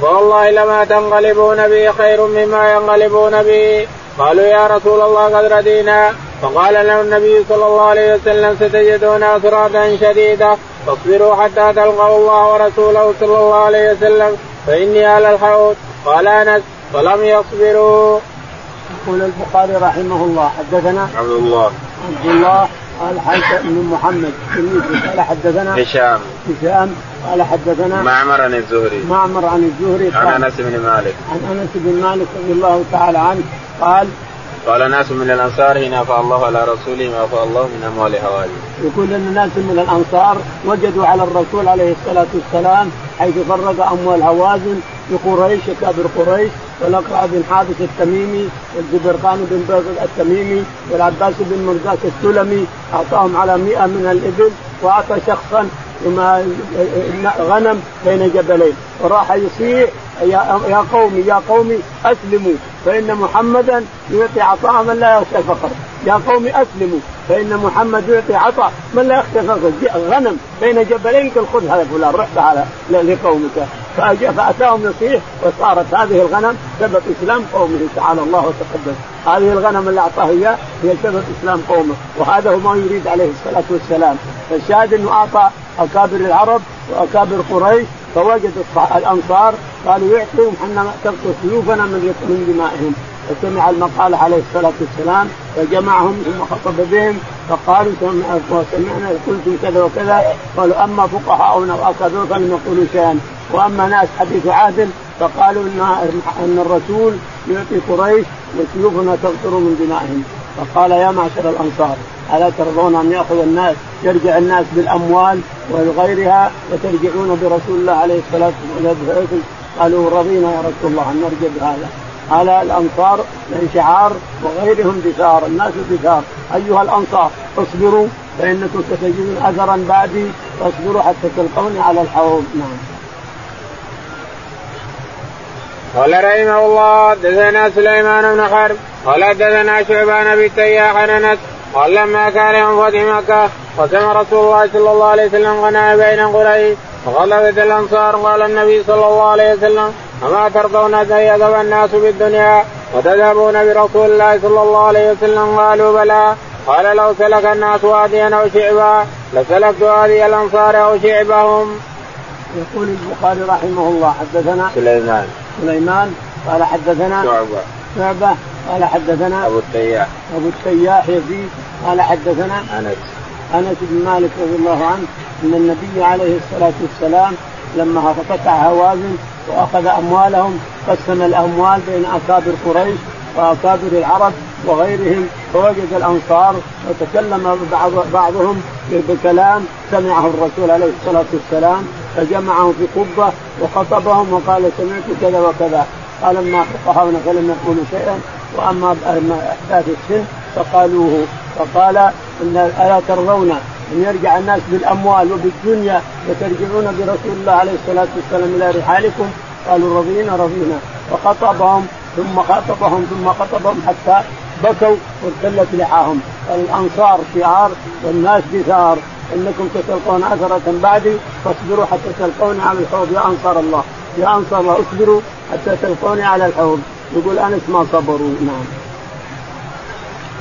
[SPEAKER 1] فوالله لما تنقلبون به خير مما ينقلبون به قالوا يا رسول الله قد ردينا. فقال له النبي صلى الله عليه وسلم ستجدون أسرادا شديدة فاصبروا حتى تلقوا الله ورسوله صلى الله عليه وسلم. فإني على الحوض. قال أنس فلم يصبروا.
[SPEAKER 2] يقول البخاري رحمه الله حدثنا
[SPEAKER 1] عبد الله.
[SPEAKER 2] عبد الله قال حدث بن محمد. قال حدثنا
[SPEAKER 1] هشام.
[SPEAKER 2] هشام قال حدثنا
[SPEAKER 1] معمر عن الزهري.
[SPEAKER 2] معمر عن الزهري.
[SPEAKER 1] عن أنس بن مالك.
[SPEAKER 2] عن أنس بن مالك رضي الله تعالى عنه قال
[SPEAKER 1] قال ناس من الأنصار هنا فالله على رسوله ما فاء الله من أموال هوازن.
[SPEAKER 2] يقول إن ناس من الأنصار وجدوا على الرسول عليه الصلاة والسلام حيث فرق أموال هوازن لقريش كابر قريش والاقرع بن حابس التميمي والزبرقان بن بازل التميمي والعباس بن مرزاق السلمي أعطاهم على 100 من الإبل واعطى شخصا غنم بين جبلين. وراح يصيح يا قومي يا قومي أسلموا فإن محمدا يعطي عطاء من لا يخشى الفقر. يا قوم أسلموا فإن محمد يعطي عطاء من لا يخشى الفقر. غنم بين جبلين قال خذ هذا فلان رحت على لقومك. فأتاهم يصيح وصارت هذه الغنم سبب إسلام قومه تعالى الله وتقدم. هذه الغنم اللي أعطاه إياه هي سبب إسلام قومه وهذا هو ما يريد عليه الصلاة والسلام. فالشاهد إنه أعطى أكابر العرب وأكابر قريش فوجد الأنصار قالوا يعطيهم حنا تقطع سيوفنا من من دمائهم. فسمع المقال عليه الصلاة والسلام فجمعهم ثم خطب بهم فقالوا سمعنا قلتم كذا وكذا. قالوا أما فقهاؤنا واكابر فلم يقولوا شيئا. وأما ناس حديث عادل فقالوا ان إن الرسول يعطي قريش وسيوفنا تقطر من دمائهم. فقال يا معشر الأنصار ألا ترضون أن يأخذ الناس يرجع الناس بالأموال وغيرها وترجعون برسول الله عليه الصلاة والسلام قالوا رضينا يا رسول الله أن نرجع بهذا. على الأنصار شعار وغيرهم دثار الناس دثار أيها الأنصار اصبروا فإنكم ستجدون اثرا بعدي فاصبروا حتى تلقوني على الحوض. نعم.
[SPEAKER 1] قال رحمه الله دثنا سليمان بن حرب قال دثنا شعبان بن تياح أنس قال لما كان يوم فتح مكة قسم رسول الله صلى الله عليه وسلم غنى بين قريش وغلبت الأنصار قال النبي صلى الله عليه وسلم أما ترضون أن يذهب الناس بالدنيا وتذهبون برسول الله صلى الله عليه وسلم؟ قالوا بلى. قال لو سلك الناس واديا أو شعبا لسلكت هذه الأنصار أو شعبهم.
[SPEAKER 2] يقول البخاري رحمه الله حدثنا
[SPEAKER 1] سليمان.
[SPEAKER 2] سليمان قال حدثنا
[SPEAKER 1] شعبة.
[SPEAKER 2] شعبة قال حدثنا
[SPEAKER 1] أبو التياح.
[SPEAKER 2] أبو التياح يزيد قال حدثنا
[SPEAKER 1] أنس.
[SPEAKER 2] أنس بن مالك رضي الله عنه أن النبي عليه الصلاة والسلام لما فتح هوازن وأخذ أموالهم قسم الأموال بين أكابر قريش وأكابر العرب وغيرهم فوجد الأنصار وتكلم بعض بعضهم بكلام سمعه الرسول عليه الصلاة والسلام. فجمعهم في قبة وخطبهم وقال سمعت كذا وكذا. قال أما فقهاؤنا فلم يقولوا شيئا وأما احداث السن فقالوه. فقال إن ألا ترضون أن يرجع الناس بالأموال وبالدنيا وترجعون برسول الله عليه الصلاة والسلام إلى رحالكم؟ قالوا رضينا رضينا. وخطبهم ثم خاطبهم ثم خطبهم حتى بكوا وارتلت لحاهم. الانصار شعار والناس بثار انكم ستلقون اثرة بعدي فاصبروا حتى تلقوني على الحوض يا انصار الله يا انصار الله اصبروا حتى تلقوني على الحوض. يقول انس ما صبروا نعم.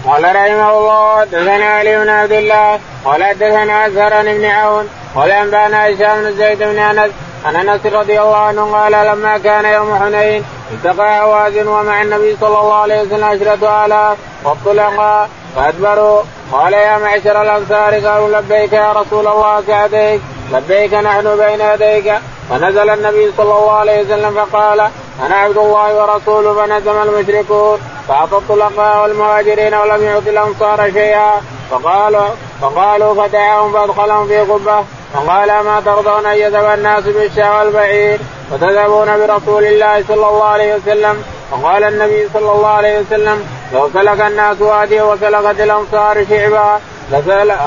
[SPEAKER 1] قال رحمه الله حدثنا علي بن عبد الله قال حدثنا أزهر بن عون قال أنبأنا هشام بن زيد بن أنس عن أنس رضي الله عنه قال لما كان يوم حنين التقى هوازن ومع النبي صلى الله عليه وسلم عشرة آلاف واطلقا فأدبروا. قال يا معشر الأنصار قالوا لبيك يا رسول الله سعديك لبيك نحن بين يديك. فنزل النبي صلى الله عليه وسلم فقال أنا عبد الله ورسوله فنزم المشركون. فاعطى الطلقاء والمهاجرين ولم يعط الأنصار شيئا. فقالوا فقالوا فدعاهم فأدخلهم في قبه فقال ما ترضون أن يذهب الناس بالشاة والبعير وتذهبون برسول الله صلى الله عليه وسلم؟ فقال النبي صلى الله عليه وسلم لو سلك الناس واديا وسلكت الأنصار شعبا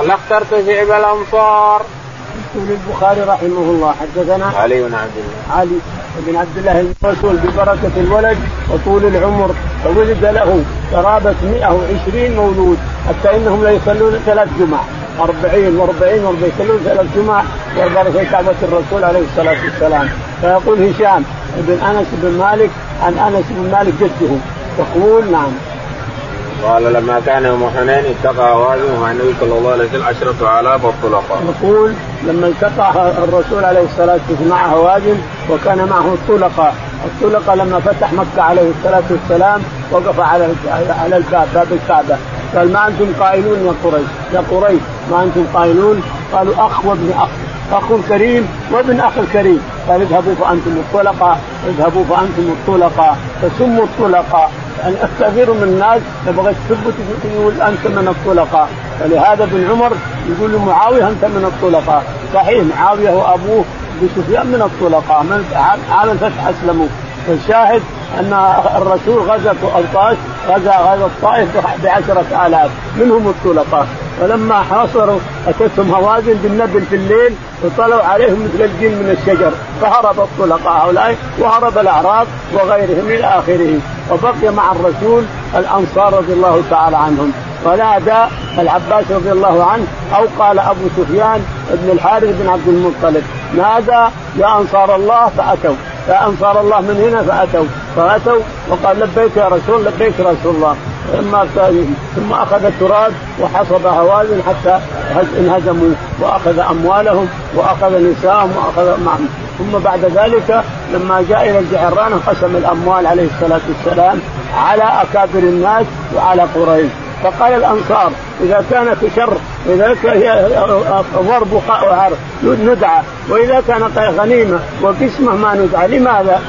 [SPEAKER 1] لاخترت شعب الأنصار.
[SPEAKER 2] يقول البخاري رحمه الله حدثنا
[SPEAKER 1] علي بن عبد الله.
[SPEAKER 2] علي بن عبد الله الرسول ببركة الولد وطول العمر فولد له قرابة 120 مولود حتى إنهم لا يصلون ثلاث جمع 40 و40 و40 يصلون ثلاث جمع في كعبة الرسول عليه الصلاة والسلام. فيقول هشام بن أنس بن مالك عن أنس بن مالك جده يقول نعم.
[SPEAKER 1] قال لما كان يوم حنين التقى هوازن مع النبي صلى الله عليه وسلم عشرة آلاف والطلقاء.
[SPEAKER 2] يقول لما التقى الرسول عليه الصلاة والسلام مع هوازن وكان معه الطلقاء، الطلقاء لما فتح مكة عليه الصلاة والسلام وقف على على الباب باب الكعبة. قال ما أنتم قائلون يا قريش؟ يا قريش ما أنتم قائلون؟ قالوا أخ وابن أخ. اخ كريم وابن اخ كريم قال اذهبوا فأنتم الطلقاء اذهبوا فأنتم الطلقاء فسموا الطلقاء يعني كثير من الناس تبغى تثبت يقول أنت من الطلقاء فلهذا ابن عمر يقول لمعاوية أنت من الطلقاء صحيح معاوية وابوه بسفيان من الطلقاء من عام الفتح أسلموا. فالشاهد أن الرسول غزا الطائف غزا غزا الطائف بعشرة آلاف. منهم الطلقاء فلما حاصروا أتتهم هوازن بالنبل في الليل وطلعوا عليهم مثل الجن من الشجر فهرب الطلقاء هؤلاء وهرب الأعراب وغيرهم إلى آخره. وبقي مع الرسول الأنصار رضي الله تعالى عنهم. ونادى العباس رضي الله عنه أو قال أبو سفيان بن الحارث بن عبد المطلب نادى يا أنصار الله فأتوا. يا انصار الله من هنا فأتوا. فأتوا وقال لبيك يا رسول لبيك رسول الله. ثم ثم أخذ التراب وحصب هوازن حتى انهزموا وأخذ أموالهم وأخذ نساءهم وأخذ معهم. ثم بعد ذلك لما جاء إلى الجعران قسم الأموال عليه الصلاة والسلام على أكابر الناس وعلى قريش. فقال الأنصار إذا كانت شر إذا كان ضرب ندعى. وإذا كانت غنيمة وقسمة ما ندعى لماذا؟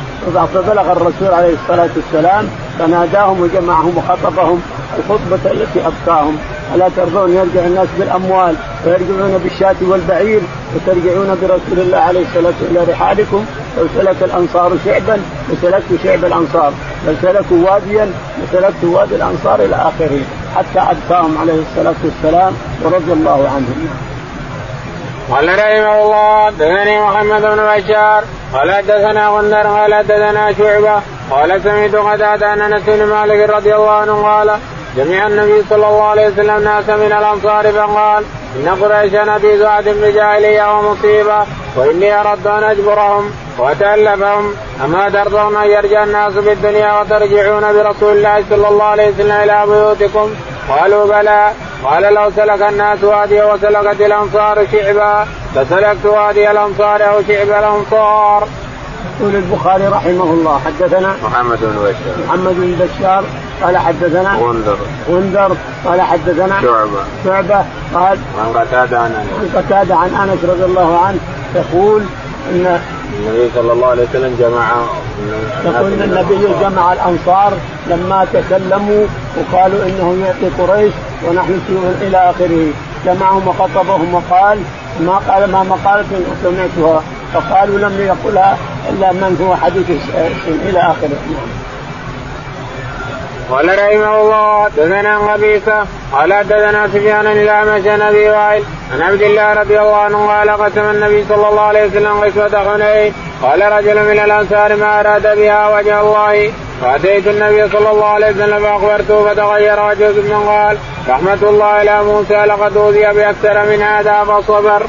[SPEAKER 2] فبلغ الرسول عليه الصلاة والسلام فناداهم وجمعهم وخطبهم الخطبة التي ابكاهم ألا ترضون يرجع الناس بالأموال ويرجعون بالشاة والبعير وترجعون برسول الله عليه الصلاة والسلام إلى رحالكم لو سلك الأنصار شعبا لسلكت شعب الأنصار. لو سلكوا واديا لسلكت وادي الأنصار إلى آخره. حتى ابكاهم عليه الصلاة والسلام ورضي الله عنهم.
[SPEAKER 1] قال رحمه الله حدثني محمد بن بشار قال حدثنا غندر قال حدثنا شعبة قال سمعت قتادة عن أنس بن مالك رضي الله عنه قال جميع النبي صلى الله عليه وسلم ناس من الأنصار فقال إن قريشا في سعد بجاهليه ومصيبة وإني اردت أن أجبرهم وأتألفهم. أما ترضون أن يرجع الناس بالدنيا وترجعون برسول الله صلى الله عليه وسلم إلى بيوتكم؟ قالوا بلى. قال لو سلك الناس وادي وسلكت الأنصار شعبا لسلكت وادي الأنصار أو شعب الأنصار.
[SPEAKER 2] يقول البخاري رحمه الله حدثنا
[SPEAKER 1] محمد بن بشار.
[SPEAKER 2] محمد بن بشار قال حدثنا
[SPEAKER 1] غندر
[SPEAKER 2] غندر قال حدثنا
[SPEAKER 1] شعبة.
[SPEAKER 2] شعبة. قال
[SPEAKER 1] عن قتادة عن أنس.
[SPEAKER 2] عن قتادة عن أنس رضي الله عنه يقول إن
[SPEAKER 1] النبي صلى الله عليه وسلم جمع
[SPEAKER 2] يقول إن النبي جمع الأنصار لما تكلموا وقالوا إنه يعطي قريش ونحن إلى آخره. جمعهم وخطبهم وقال ما قال ما مقالة سمعتها. فقالوا لم يقلها إلا من هو حديث إلى آخره.
[SPEAKER 1] قال رحمه الله دثنا قبيصه قال حدثنا سفيان الاعمش عن أبي وائل عن عبد الله رضي الله عنه قال قسم النبي صلى الله عليه وسلم قسمه حنين قال رجل من الأنصار ما أراد بها وجه الله فأتيت النبي صلى الله عليه وسلم فأخبرته فتغير وجهه ثم قال رحمة الله على موسى لقد أوذي بأكثر من هذا فصبر.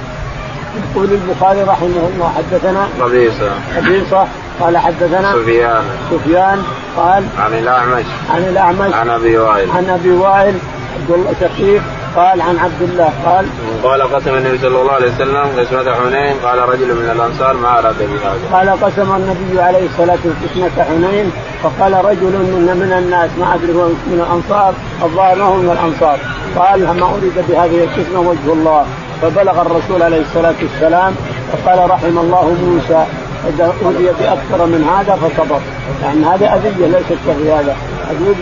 [SPEAKER 2] يقول البخاري رحمه الله حدثنا
[SPEAKER 1] قبيصة.
[SPEAKER 2] قبيصة قال حدثنا
[SPEAKER 1] سفيان.
[SPEAKER 2] سفيان قال
[SPEAKER 1] عن الأعمش.
[SPEAKER 2] عن الأعمش.
[SPEAKER 1] عن أبي وائل.
[SPEAKER 2] عن أبي وائل عبد الله شقيق قال عن عبد الله قال
[SPEAKER 1] قال قسم النبي صلى الله عليه وسلم قسمة حنين قال رجل من الأنصار ما أراد بهذا.
[SPEAKER 2] قال قسم النبي عليه الصلاة والسلام قسمة حنين فقال رجل من من الناس ما أدري هو من الأنصار الظاهر من الأنصار. قال ما أريد بهذه القسمة وجه الله. فبلغ الرسول عليه الصلاة والسلام فقال رحم الله موسى إذا أوذي بأكثر من هذا فصبر. يعني هذا أذية لا شك في هذا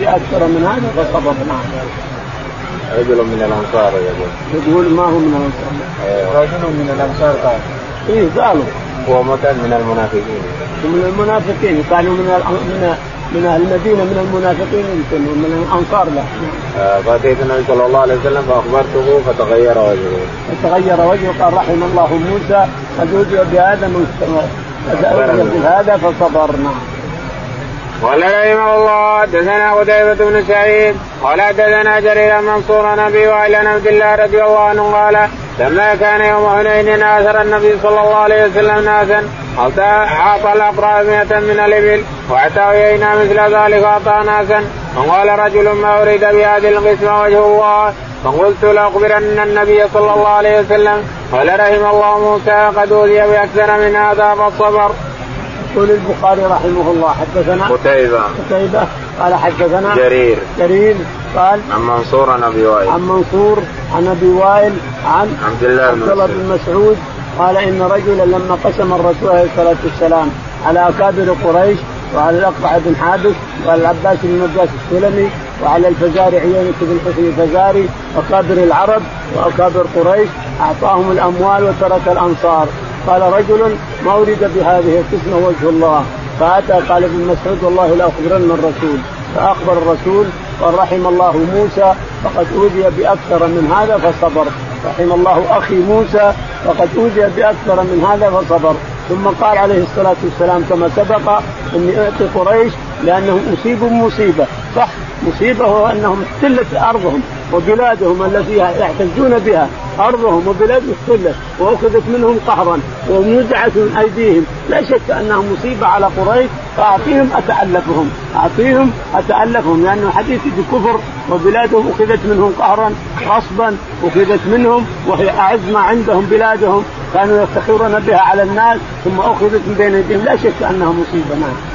[SPEAKER 2] أكثر من هذا فصبر. نعم.
[SPEAKER 1] رجل من الأنصار يقول
[SPEAKER 2] يقول ما هو من الأنصار؟
[SPEAKER 1] أيوه. رجل من الأنصار قال.
[SPEAKER 2] إيه قالوا.
[SPEAKER 1] هو مكان من المنافقين.
[SPEAKER 2] من المنافقين. قالوا من من أهل المدينة من المنافقين يمكن من الأنصار لا
[SPEAKER 1] آه، فأتيت النبي صلى الله عليه وسلم فأخبرته فتغير وجهه.
[SPEAKER 2] فتغير وجهه قال رحم الله موسى قد أوذي بهذا من بهذا فصبر نعم
[SPEAKER 1] قال رحمه الله حدثنا قتيبة بن سعيد قال حدثنا جرير منصور عن ابي وائل عن عبد الله رضي الله عنه قال لما كان يوم حنين آثر النبي صلى الله عليه وسلم ناسا اعطى الاقرا مئة من الإبل؟ واعطى إلينا مثل ذلك اعطى ناسا وقال رجل ما أريد بهذه القسمة وجه الله فقلت لأخبرن النبي صلى الله عليه وسلم قال رحم الله موسى قد أوذي بأكثر من هذا فالصبر.
[SPEAKER 2] يقول البخاري رحمه الله حدثنا
[SPEAKER 1] قتيبة.
[SPEAKER 2] قتيبة قال حدثنا
[SPEAKER 1] جرير.
[SPEAKER 2] جرير قال
[SPEAKER 1] عن منصور عن أبي وائل.
[SPEAKER 2] عن منصور عن أبي وائل عن
[SPEAKER 1] عبد الله بن
[SPEAKER 2] مسعود قال إن رجلا لما قسم الرسول عليه الصلاة والسلام على أكابر قريش وعلى الاقرع بن حابس وعلى العباس بن نجاس السلمي وعلى الفزاري عيينة بن حسن الفزاري اكابر العرب وأكابر قريش أعطاهم الأموال وترك الأنصار. قال رجل ما أريد بهذه القسمة وجه الله. فأتى قال ابن مسعود والله لاخبرن الرسول. فأخبر الرسول قال رحم الله موسى فقد أوذي بأكثر من هذا فصبر. رحم الله أخي موسى فقد أوذي بأكثر من هذا فصبر. ثم قال عليه الصلاة والسلام كما سبق إني أعطي قريش لأنهم أصيبوا مصيبه صح مصيبة هو أنهم احتلت أرضهم. وبلادهم التي يحتجون بها أرضهم وبلادهم احتلت وأخذت منهم قهرا ونزعت من أيديهم. لا شك أنها مصيبة على قريش فأعطيهم أتألفهم. أعطيهم أتألفهم لأنه حديث بكفر وبلادهم أخذت منهم قهرا غصبا أخذت منهم وهي أعز ما عندهم بلادهم. كانوا يفتخرون بها على الناس ثم أخذت من بين أيديهم. لا شك أنها مصيبة نعم.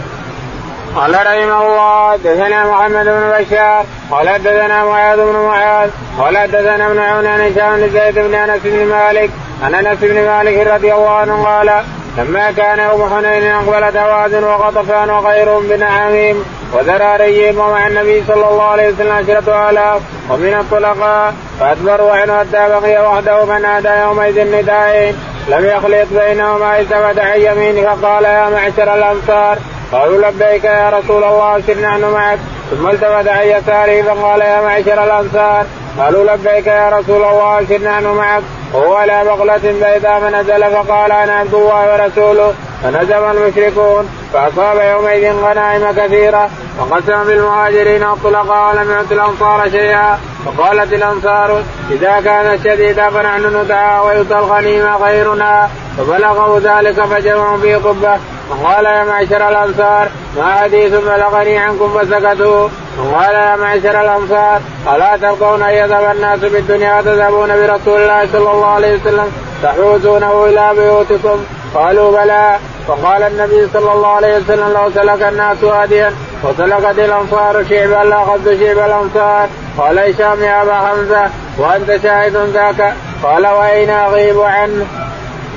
[SPEAKER 1] قال رحمه الله دثنا محمد بن بشار قال دثنا معاذ بن معاذ قال دثنا ابن عون عن هشام بن زيد بن أنس بن مالك عن أنس بن مالك رضي الله عنه قال لما كان يوم حنين اقبلت هوازن وغطفان وغيرهم بنعامهم وذراريهم ومع النبي صلى الله عليه وسلم عشرة آلاف ومن الطلقاء فأدبروا عنه حتى بقي وحده فنادى يومئذ ندائين لم يخلط بينهما التفت عن يمينه فقال يا معشر الأنصار قالوا لبيك يا رسول الله سر نحن معك. ثم التفت عن يساره فقال يا معشر الأنصار قالوا لبيك يا رسول الله سر نحن معك. وهو على بغلة بيضاء فنزل فقال أنا عبد الله ورسوله فنزل المشركون. فأصاب يومئذ غنائم كثيرة وقسم بالمهاجرين الطلقاء ولم يعط الأنصار شيئا. فقالت الأنصار إذا كان شديدا فنحن ندعى ويؤتى الغنيمة غيرنا فبلغوا ذلك فجمعوا في قبة. وقال يا معشر الأنصار ما حديث بلغني عنكم فسكتوا وقال يا معشر الأنصار ألا ترضون ان يذهب الناس بالدنيا وتذهبون برسول الله صلى الله عليه وسلم؟ تحوزونه إلى بيوتكم؟ قالوا بلى. فقال النبي صلى الله عليه وسلم لو سلك الناس واديا وسلكت الأنصار شعبا لاخذت شعب الأنصار. قال هشام يا أبا حمزة وأنت شاهد ذاك؟ قال وأين أغيب عنه؟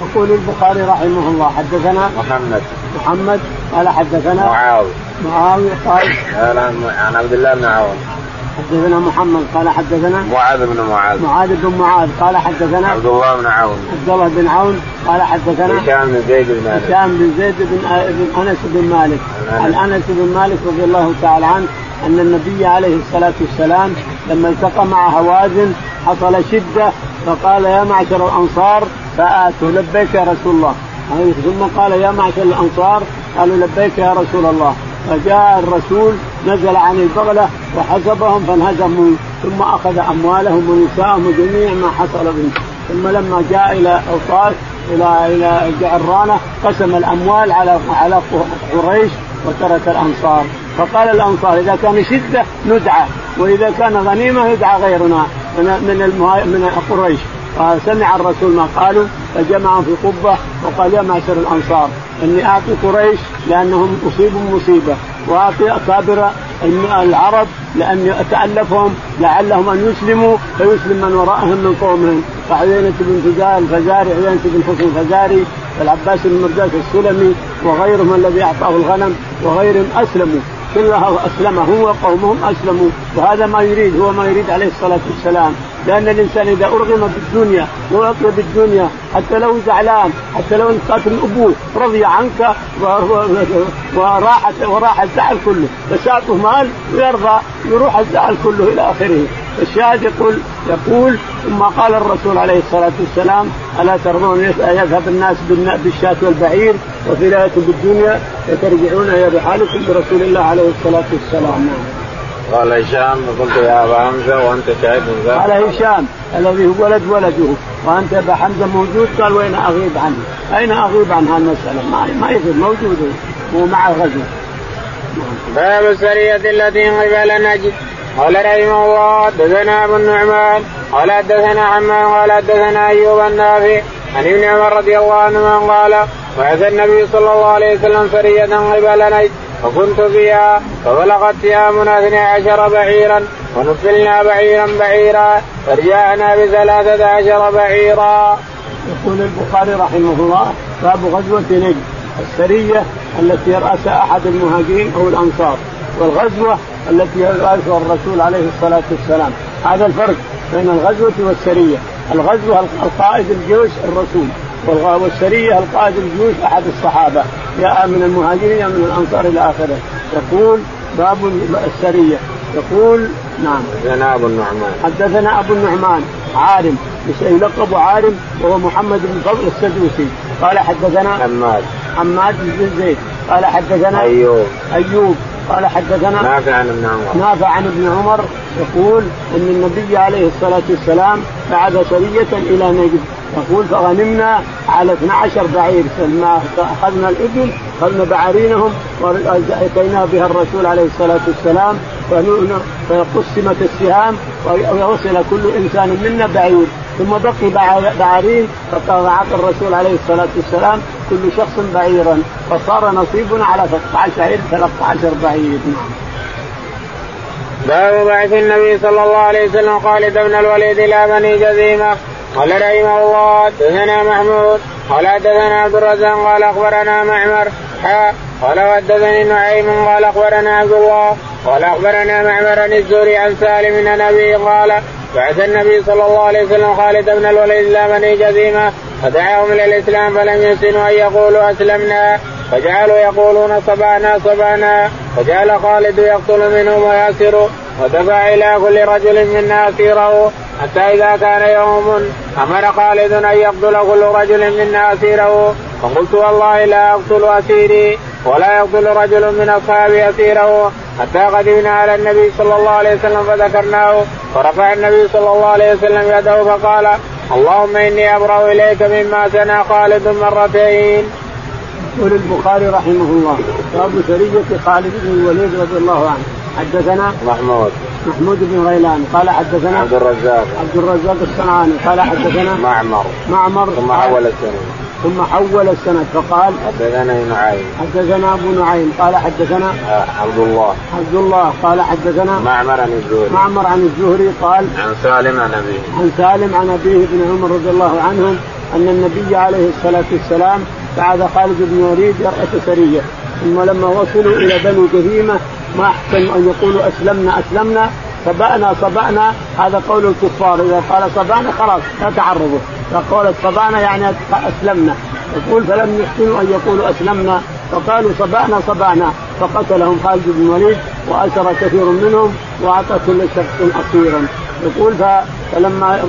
[SPEAKER 2] يقول البخاري رحمه الله حدثنا
[SPEAKER 1] محمد.
[SPEAKER 2] محمد. قال حدثنا
[SPEAKER 1] معاوية.
[SPEAKER 2] معاوية قال
[SPEAKER 1] عن عبد الله بن عون.
[SPEAKER 2] حدثنا محمد. قال حدثنا
[SPEAKER 1] معاذ بن معاذ.
[SPEAKER 2] معاذ بن معاذ. قال حدثنا
[SPEAKER 1] عبد الله بن عون.
[SPEAKER 2] عبد الله بن عون. قال حدثنا
[SPEAKER 1] هشام بن زيد بن مالك.
[SPEAKER 2] هشام بن زيد بن, بن أنس بن مالك. عن أنس بن مالك رضي الله تعالى عنه أن النبي عليه الصلاة والسلام لما التقى مع هوازن حصل شدة فقال يا معشر الأنصار فآتوا لبيك يا رسول الله. ثم قال يا معشر الأنصار قالوا لبيك يا رسول الله. فجاء الرسول نزل عن البغلة وحسبهم فانهزموا. ثم أخذ أموالهم ونساءهم وجميع ما حصل بهم ثم لما جاء إلى اوطاس إلى إلى جعرانة قسم الأموال على على قريش وترك الأنصار. فقال الأنصار إذا كان شدة ندعى وإذا كان غنيمة يدعى غيرنا من من قريش. فسمع الرسول ما قالوا فجمعهم في قبة وقال يا معشر الأنصار إني أعطي قريش لأنهم أصيبوا مصيبة وأعطي اكابر العرب لأني أتألفهم لعلهم أن يسلموا فيسلم من وراءهم من قومهم. فعيينة بن فزار الفزاري عيينة بن حسن الفزاري والعباس بن مرداس السلمي وغيرهم الذي أعطاه الغنم وغيرهم أسلموا. كلها اسلم هو وقومهم أسلموا وهذا ما يريد هو ما يريد عليه الصلاة والسلام. لأن الإنسان إذا أرغم بالدنيا واعطي بالدنيا حتى لو زعلان حتى لو قاتل ابوه رضي عنك وراحت وراح الزعل كله. بس اعطه مال ويرضى يروح الزعل كله إلى آخره. الشاهد يقول يقول ثم قال الرسول عليه الصلاة والسلام ألا ترضون يذهب الناس بالشاة والبعير وفي بالدنيا؟ وترجعون إلى رحالكم برسول الله عليه الصلاة والسلام.
[SPEAKER 1] قال هشام قلت يا أبا حمزة وأنت شاهد من
[SPEAKER 2] قال هشام الذي هو ولد ولده وأنت أبا حمزة موجود قال وين أغيب عنه؟ أين أغيب عن هالمساله؟ ما ما يغيب موجود هو مع الغزو.
[SPEAKER 1] باب السرية التي قبل نجد قال رحمه الله حدثنا أبو النعمان قال حدثنا حمام قال حدثنا أيوب النافع عن ابن عمر رضي الله عنهما قال بعث النبي صلى الله عليه وسلم سرية قبل نجد فكنت فيها فبلغت سهامنا اثني عشر بعيرا ونفلنا بعيرا بعيرا فرجعنا بثلاثة عشر بعيرا.
[SPEAKER 2] يقول البخاري رحمه الله باب غزوة نجد السرية التي يرأسها أحد المهاجرين أو الأنصار والغزوة التي يرأسها الرسول عليه الصلاة والسلام. هذا الفرق بين الغزوة والسرية. الغزوة القائد الجيش الرسول. والسريه القائد الجيوش أحد الصحابة يا من المهاجرين من الأنصار إلى آخره. يقول باب السريه يقول نعم.
[SPEAKER 1] حدثنا أبو النعمان.
[SPEAKER 2] حدثنا أبو النعمان عارم يلقب عارم وهو محمد بن فضل السدوسي. قال حدثنا
[SPEAKER 1] حماد.
[SPEAKER 2] حماد بن زيد. قال حدثنا
[SPEAKER 1] أيوب.
[SPEAKER 2] أيوب. قال حدثنا
[SPEAKER 1] نافع عن ابن عمر.
[SPEAKER 2] نافع عن ابن عمر يقول إن النبي عليه الصلاة والسلام بعث سرية إلى نجد. يقول فغنمنا على 12 بعير. لما أخذنا الإبل أخذنا بعارينهم واتينا بها الرسول عليه الصلاة والسلام فقسمت السهام ووصل كل إنسان منا بعير. ثم بقي بعارين فأعطى الرسول عليه الصلاة والسلام كل شخص بعيرا. فصار نصيبنا على 13 بعير 13 بعير.
[SPEAKER 1] باب بعث النبي صلى الله عليه وسلم خالد بن الوليد إلى بني جزيمة قال رحمه الله حدثنا محمود. قال حدثنا عبد الرزاق. قال أخبرنا معمر. حا قال حدثني نعيم. قال أخبرنا عبد الله. قال أخبرنا معمر عن الزهري عن سالم بن ابي قال بعث النبي صلى الله عليه وسلم خالد بن الوليد إلى بني جزيمة فدعاهم إلى الإسلام فلم يحسنوا أن يقولوا أسلمنا. فجعلوا يقولون صبانا صبانا فجعل خالد يقتل منهم ويأسر ودفع إلى كل رجل منا أسيره حتى إذا كان يوم أمر خالد أن يقتل كل رجل منا أسيره. فقلت والله لا أقتل أسيري ولا يقتل رجل من أصحابي أسيره. حتى قدمنا على النبي صلى الله عليه وسلم فذكرناه. فرفع النبي صلى الله عليه وسلم يده فقال اللهم إني أبرأ إليك مما سنى خالد مرتين.
[SPEAKER 2] يقول البخاري رحمه الله باب سريه خالد بن الوليد رضي الله عنه. حدثنا
[SPEAKER 1] محمود.
[SPEAKER 2] محمود بن غيلان. قال حدثنا
[SPEAKER 1] عبد الرزاق.
[SPEAKER 2] عبد الرزاق الصنعاني. قال حدثنا
[SPEAKER 1] معمر.
[SPEAKER 2] معمر.
[SPEAKER 1] ثم حول السند.
[SPEAKER 2] ثم حول السند. فقال
[SPEAKER 1] حدثنا نعيم.
[SPEAKER 2] حدثنا أبو نعيم. قال حدثنا
[SPEAKER 1] آه عبد الله.
[SPEAKER 2] عبد الله. قال حدثنا
[SPEAKER 1] معمر عن الزهري.
[SPEAKER 2] معمر عن الزهري قال
[SPEAKER 1] عن سالم عن أبيه.
[SPEAKER 2] عن سالم عن أبيه بن عمر رضي الله عنهم أن النبي عليه الصلاة والسلام بعث خالد بن وليد يرأس سرية. ثم لما وصلوا إلى بني جهيمة ما أحسن أن يقولوا أسلمنا أسلمنا صبأنا صبأنا هذا قول الكفار. إذا قال صبأنا خلاص لا تعرضوا فقول صبأنا يعني أسلمنا. يقول فلم يحسنوا أن يقولوا أسلمنا. فقالوا صبأنا صبأنا فقتلهم خالد بن الوليد وأسر كثير منهم وأعطى كل شخص اسيرا. يقول فلما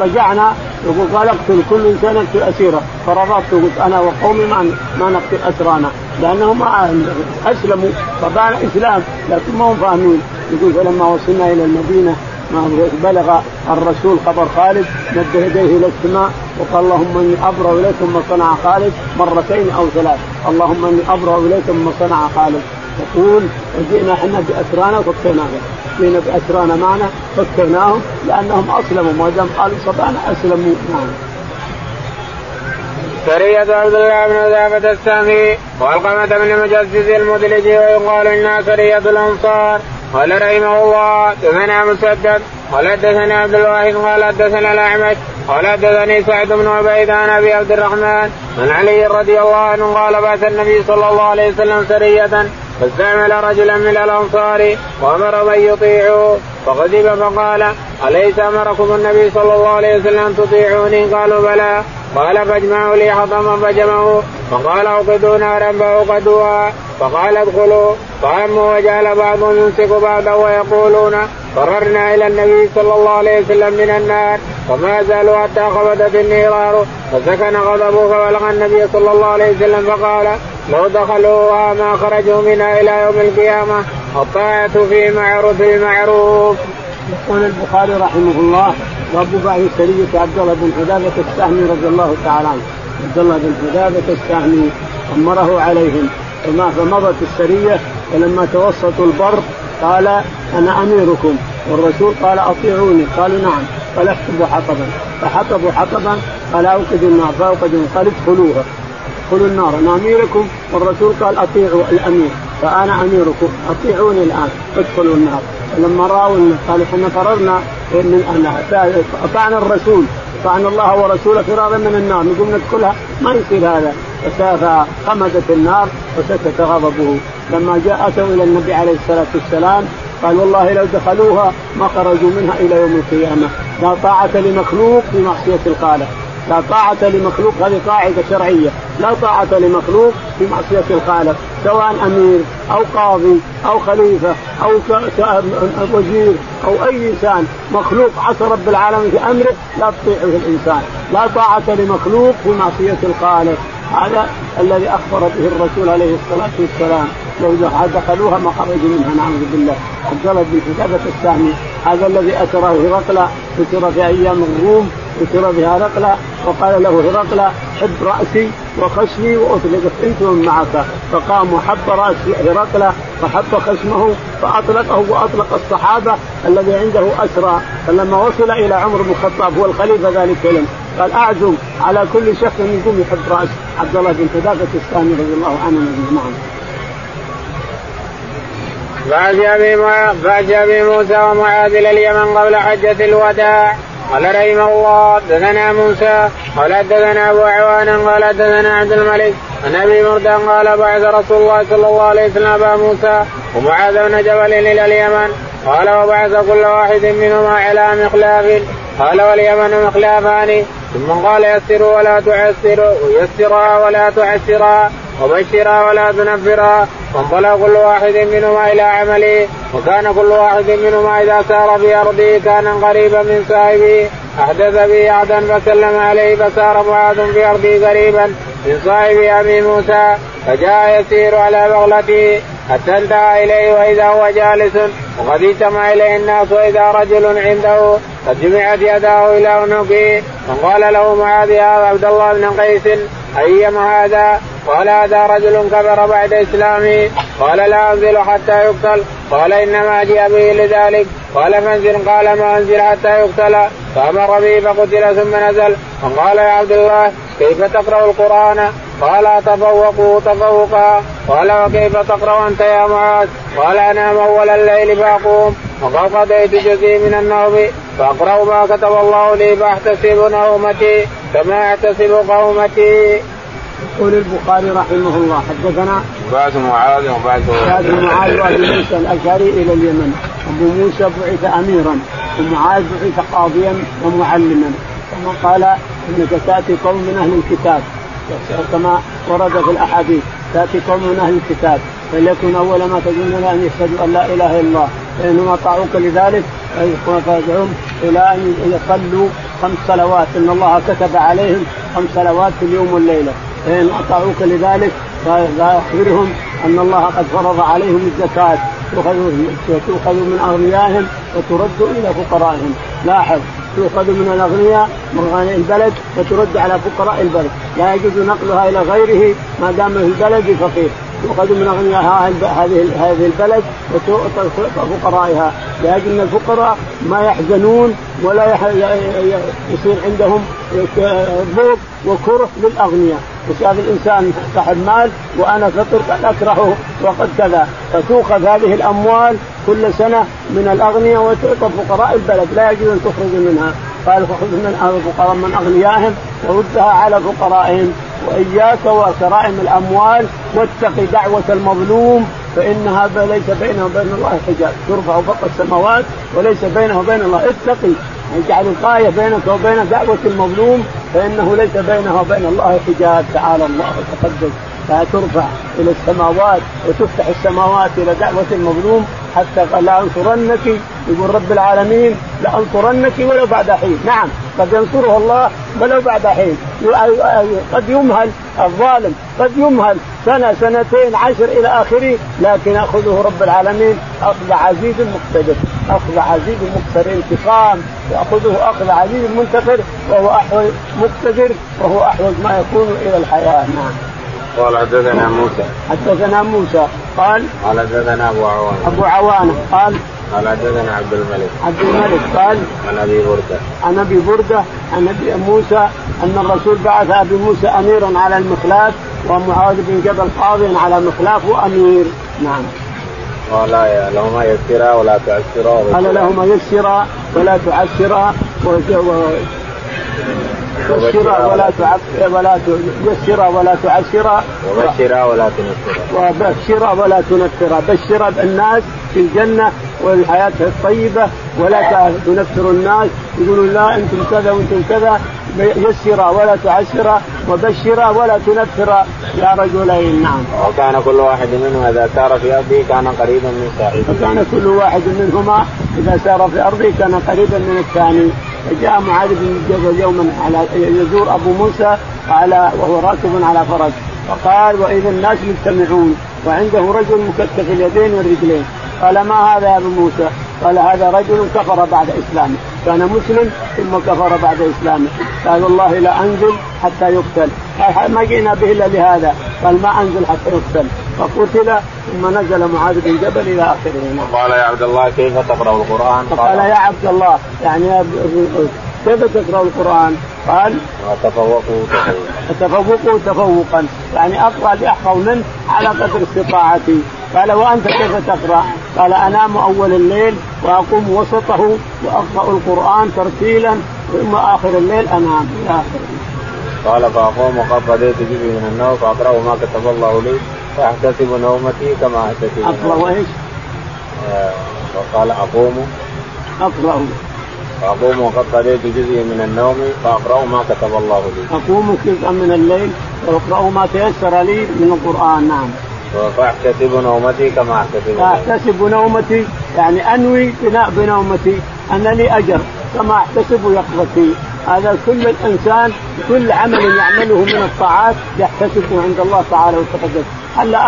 [SPEAKER 2] رجعنا يقول قال اقتل كل إنسان يقتل أسيرة. فرفضت قلت أنا وقومي ما ما نقتل أسرانا لأنهم ما أسلموا فبان إسلام لكن ما هم فاهمين. يقول فلما وصلنا إلى المدينة ما بلغ الرسول خبر خالد مد يديه إلى السماء وقال اللهم إني أبرأ إليكم ما صنع خالد مرتين أو ثلاث. اللهم إني أبرأ إليكم ما صنع خالد. يقول وجئنا إحنا بأسرانا وفكيناهم. جئنا بأسرانا معنا فكيناهم لأنهم أسلموا. ما دام قالوا صبانا أسلموا نعم
[SPEAKER 1] سرية عبد الله بن ذابة السامي والقمة بن مجزز المدلج ويقال انها سرية الأنصار. قال رحمه الله دثنا مسدد. قال حدثنا عبد الواحد قال حدثنا الاعمش قال حدثني سعد بن عبيد عن أبي عبد الرحمن عن علي رضي الله عنه قال بعث النبي صلى الله عليه وسلم سرية فاستعمل رجلا من الأنصار وأمر من يطيعوا فغضب فقال أليس أمركم النبي صلى الله عليه وسلم أن تطيعوني؟ قالوا بلى. قال فاجمعوا لي حطما فجمعوا فقال أوقدوا نارا فأوقدوها. فقال ادخلوا. فاموا وجعل بعضهم يمسك بعضا ويقولون فررنا إلى النبي صلى الله عليه وسلم من النار. وما زالوا حتى خبدت النيران فسكن غضبه فبلغ النبي صلى الله عليه وسلم فقال لو دخلوها ما خرجوا منها إلى يوم القيامة. الطاعة في معروف المعروف.
[SPEAKER 2] يقول البخاري رحمه الله وابو بعد سريه عبد الله بن حذافه السهمي رضي الله تعالى عنه. عبد الله بن حذافه السهمي أمره عليهم. فما فمضت السريه ولما توسطوا البر قال أنا أميركم. والرسول قال أطيعوني. قالوا نعم. قال احطبوا حطبا. فحطبوا حطبا قال أوقدوا النار. فأوقدوا قال ادخلوها. ادخلوا النار. أنا أميركم والرسول قال أطيعوا الأمير. فأنا أميركم أطيعوني الآن. ادخلوا النار. فلما راوا قالوا إحنا فررنا من اطعنا الرسول. أطعنا الله ورسوله فرارا من النار. نقوم ندخلها. ما يصير هذا. فخمدت النار وسكت غضبه. لما جاء اتوا إلى النبي عليه الصلاة والسلام قال والله لو دخلوها ما خرجوا منها إلى يوم القيامة. لا طاعة لمخلوق في معصية الخالق لا طاعة لمخلوق هذه قاعدة شرعية. لا طاعة لمخلوق في معصية الخالق سواء أمير أو قاضي أو خليفة أو وزير أو أي إنسان. مخلوق عصى رب العالمين في أمره لا تطيعه الإنسان. لا طاعة لمخلوق في معصية الخالق. هذا الذي أخبر به الرسول عليه الصلاة والسلام. لو دخلوها ما خرجوا منها نعوذ بالله. عبد الله بن حذافة السامي هذا الذي أسره هرقل أسر في أيام الروم أسر في هرقل وقال له هرقل حب رأسي وخشمي وأطلق انت من معك. فقام وحب رأس هرقل فحب خشمه فأطلقه وأطلق الصحابة الذي عنده أسرى. فلما وصل إلى عمر بن الخطاب هو الخليفة ذلك اليوم قال أعزم على كل شخص منكم يحب رأس. عبد الله بن حذافة الثاني رضي الله عنه نعم.
[SPEAKER 1] بعد ابي موسى ومعاذ إلى اليمن قبل حجة الوداع. قال رحمه الله دثنا موسى قال دثنا أبو عوان قال دثنا عبد الملك عن أبي مردان قال بعث رسول الله صلى الله عليه وسلم أبا موسى ومعاذ بن جبل إلى اليمن قال وبعث كل واحد منهما على مخلاف قال واليمن مخلافان ثم قال يسروا ولا تعسروا ويسرا ولا تعسرا. وبشرا ولا تنفرا وانطلق كل واحد منهما إلى عمله وكان كل واحد منهما إذا سار في أرضه كان قريبا من صاحبه أحدث به عهدا فسلم عليه فسار معاذ في أرضه قريبا من صاحب أبي موسى فجاء يسير على بغلته. حتى انتهى إليه وإذا هو جالس. وقد اجتمع إليه الناس وإذا رجل عنده قد جمعت يداه إلى عنقه. فقال له معاذ يا عبد الله بن قيس. أيما هذا؟ قال هذا رجل كبر بعد اسلامه قال لا أنزل حتى يقتل. قال إنما جاء به لذلك. قال فانزل. قال ما أنزل حتى يقتل. فأمر به فقتل ثم نزل. فقال يا عبد الله كيف تقرأ القرآن؟ قال تفوقوا تفوقا قال وكيف تقرأ أنت يا معاذ؟ قال انام أول الليل فاقوم وقد قضيت جزئي من النوم فأقرأ ما كتب الله لي فأحتسب نومتي كما أحتسب قومتي.
[SPEAKER 2] يقول البخاري رحمه الله حدثنا
[SPEAKER 1] بعث معاذ وبعث
[SPEAKER 2] بعث معاذ وابي موسى الأشعري إلى اليمن أبو موسى بعث أميرا ومعاذ بعث قاضيا ومعلما ثم قال انك تأتي قوم من أهل الكتاب. كما ورد في الأحاديث تأتي قوم من أهل الكتاب. فليكن أول ما تدعون أن يشهدوا أن لا إله إلا الله. فانهم اطاعوك لذلك فادعوهم إلى أن يصلوا خمس صلوات. إن الله كتب عليهم خمس صلوات في اليوم والليلة. فان اطاعوك لذلك فاخبرهم أن الله قد فرض عليهم الزكاة. تؤخذ من أغنيائهم وترد إلى فقرائهم. لاحظ تؤخذ من الأغنياء من البلد وترد على فقراء البلد. لا يجوز نقلها إلى غيره ما دام في البلد فقير. تؤخذ من أغنياء هذه هذه البلد وتعطى فقرائها. لاجل الفقراء ما يحزنون ولا يصير عندهم ضوء وكره للأغنياء. وشاف الإنسان صاحب مال وأنا فقر قد أكرهه وقد كذا. فتؤخذ هذه الأموال كل سنة من الأغنياء وتعطى فقراء البلد. لا يجوز أن تخرج منها. قال فخذ من فقراء من أغنيائهم وردها على فقرائهم. وإياك وكرائم الأموال واتق دعوة المظلوم فإنها ليس بينه وبين الله حجاب. ترفع فوق السماوات وليس بينه وبين الله. اتقي. يجعل القايه بينك وبين دعوة المظلوم فإنه ليس بينه وبين الله حجاب. تعالى الله وتقدس. فترفع إلى السماوات وتفتح السماوات إلى دعوة المظلوم حتى لانصرنك يقول رب العالمين لانصرنك ولو بعد حين، نعم. قد ينصره الله ولو بعد حين، قد يمهل الظالم، قد يمهل سنة سنتين عشر إلى اخره، لكن ياخذه رب العالمين أخذ عزيز مقتدر، أخذ عزيز مقتدر انتقام. يأخذه أخذ عزيز منتصر وهو أحوج مقتدر وهو أحوج ما يكون إلى الحياة، نعم.
[SPEAKER 1] قال حدثنا موسى.
[SPEAKER 2] حدثنا موسى قال
[SPEAKER 1] قال حدثنا أبو عوانة.
[SPEAKER 2] أبو عوانة قال
[SPEAKER 1] قال حدثنا عبد الملك.
[SPEAKER 2] عبد الملك قال
[SPEAKER 1] عن أبي بردة.
[SPEAKER 2] عن أبي بردة عن أبي موسى أن الرسول بعث أبي موسى أميرا على المخلاف ومعاذ بن جبل قاضيا على مخلاف وامير نعم.
[SPEAKER 1] قال لهما يسرا ولا تعسرا.
[SPEAKER 2] قال لهما يسرا ولا تعسرا بشرا ولا تعب ولا يسرا ولا تعسرا
[SPEAKER 1] وبشرا ولا تنفرا
[SPEAKER 2] وبشرا ولا تنفرا بشر الناس في الجنة والحياة الطيبة ولا تنفر الناس. يقولون لا أنتم كذا وأنتم كذا. يسرا ولا تعسرا وبشرا ولا تنفرا يا رجلين نعم.
[SPEAKER 1] وكان كل واحد منهم إذا سار في أرضه كان قريبا من صاحبه.
[SPEAKER 2] وكان كل واحد منهما إذا سار في أرضه كان قريبا من الثاني. فجاء معاذ بن جبل يوما على يزور أبو موسى على وهو راكب على فرس فقال وإذا الناس مجتمعون وعنده رجل مكتف اليدين والرجلين قال ما هذا يا أبو موسى؟ قال هذا رجل كفر بعد إسلامه. كان مسلم ثم كفر بعد إسلامه. قال والله لا أنزل حتى يقتل. ما جئنا به إلا لهذا. قال ما أنزل حتى يقتل. فقتل ثم نزل معاذ بن جبل إلى آخره.
[SPEAKER 1] قال يا عبد الله كيف تقرأ القرآن؟
[SPEAKER 2] قال يا عبد الله يعني كيف تقرأ القرآن؟ قال
[SPEAKER 1] تفوقوا
[SPEAKER 2] تفوقوا تفوقا. يعني أقرأ لأحفظ منه على قدر استطاعتي. قال وأنت كيف تقرأ؟ قال أنام أول الليل وأقوم وسطه وأقرأ القرآن ترتيلا ثم آخر الليل أنام إلى اخره.
[SPEAKER 1] قال فأقوم وقد قضيت جزء من النوم فاقرا ما كتب الله لي فأحتسب نومتي كما أحتسب
[SPEAKER 2] أقرأ وإيش؟
[SPEAKER 1] آه وقال أقوم
[SPEAKER 2] أقرأ
[SPEAKER 1] فأقوم وقد قضيت جزء من النوم فاقرا ما كتب الله لي.
[SPEAKER 2] أقوم جزءا من الليل واقرا ما تيسر لي من القرآن نعم.
[SPEAKER 1] فاحتسب نومتي كما احتسب
[SPEAKER 2] فاحتسب نومتي يعني أنوي بناء بنومتي ان لي أجر كما احتسب يقظتي. هذا كل الإنسان كل عمل يعمله من الطاعات يحتسبه عند الله تعالى وتقدس هلا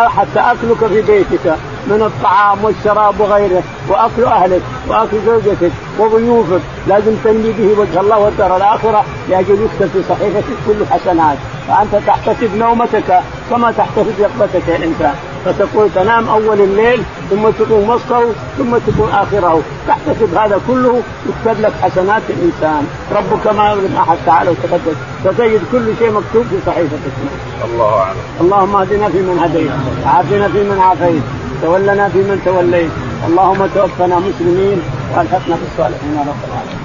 [SPEAKER 2] حتى اكلك في بيتك من الطعام والشراب وغيره وأكل أهلك وأكل زوجتك وضيوفك. لازم تنمي به وجه الله والدار الآخرة لأجل يكتب في صحيفتك كل حسنات. فأنت تحتسب نومتك كما تحتسب يقظتك يا إنسان. فتقول تنام أول الليل ثم تقوم وسطه ثم تكون آخره. تحتسب هذا كله يكتب لك حسنات الإنسان. ربك ما يظلم أحد تعالى وتقدس. فتجد كل شيء مكتوب في صحيفتك
[SPEAKER 1] الله أعلم.
[SPEAKER 2] اللهم اهدنا فيمن هديت. وعافنا فيمن عافيت. تولنا فيمن توليت. اللهم توفنا مسلمين وألحقنا بالصالحين يا رب العالمين.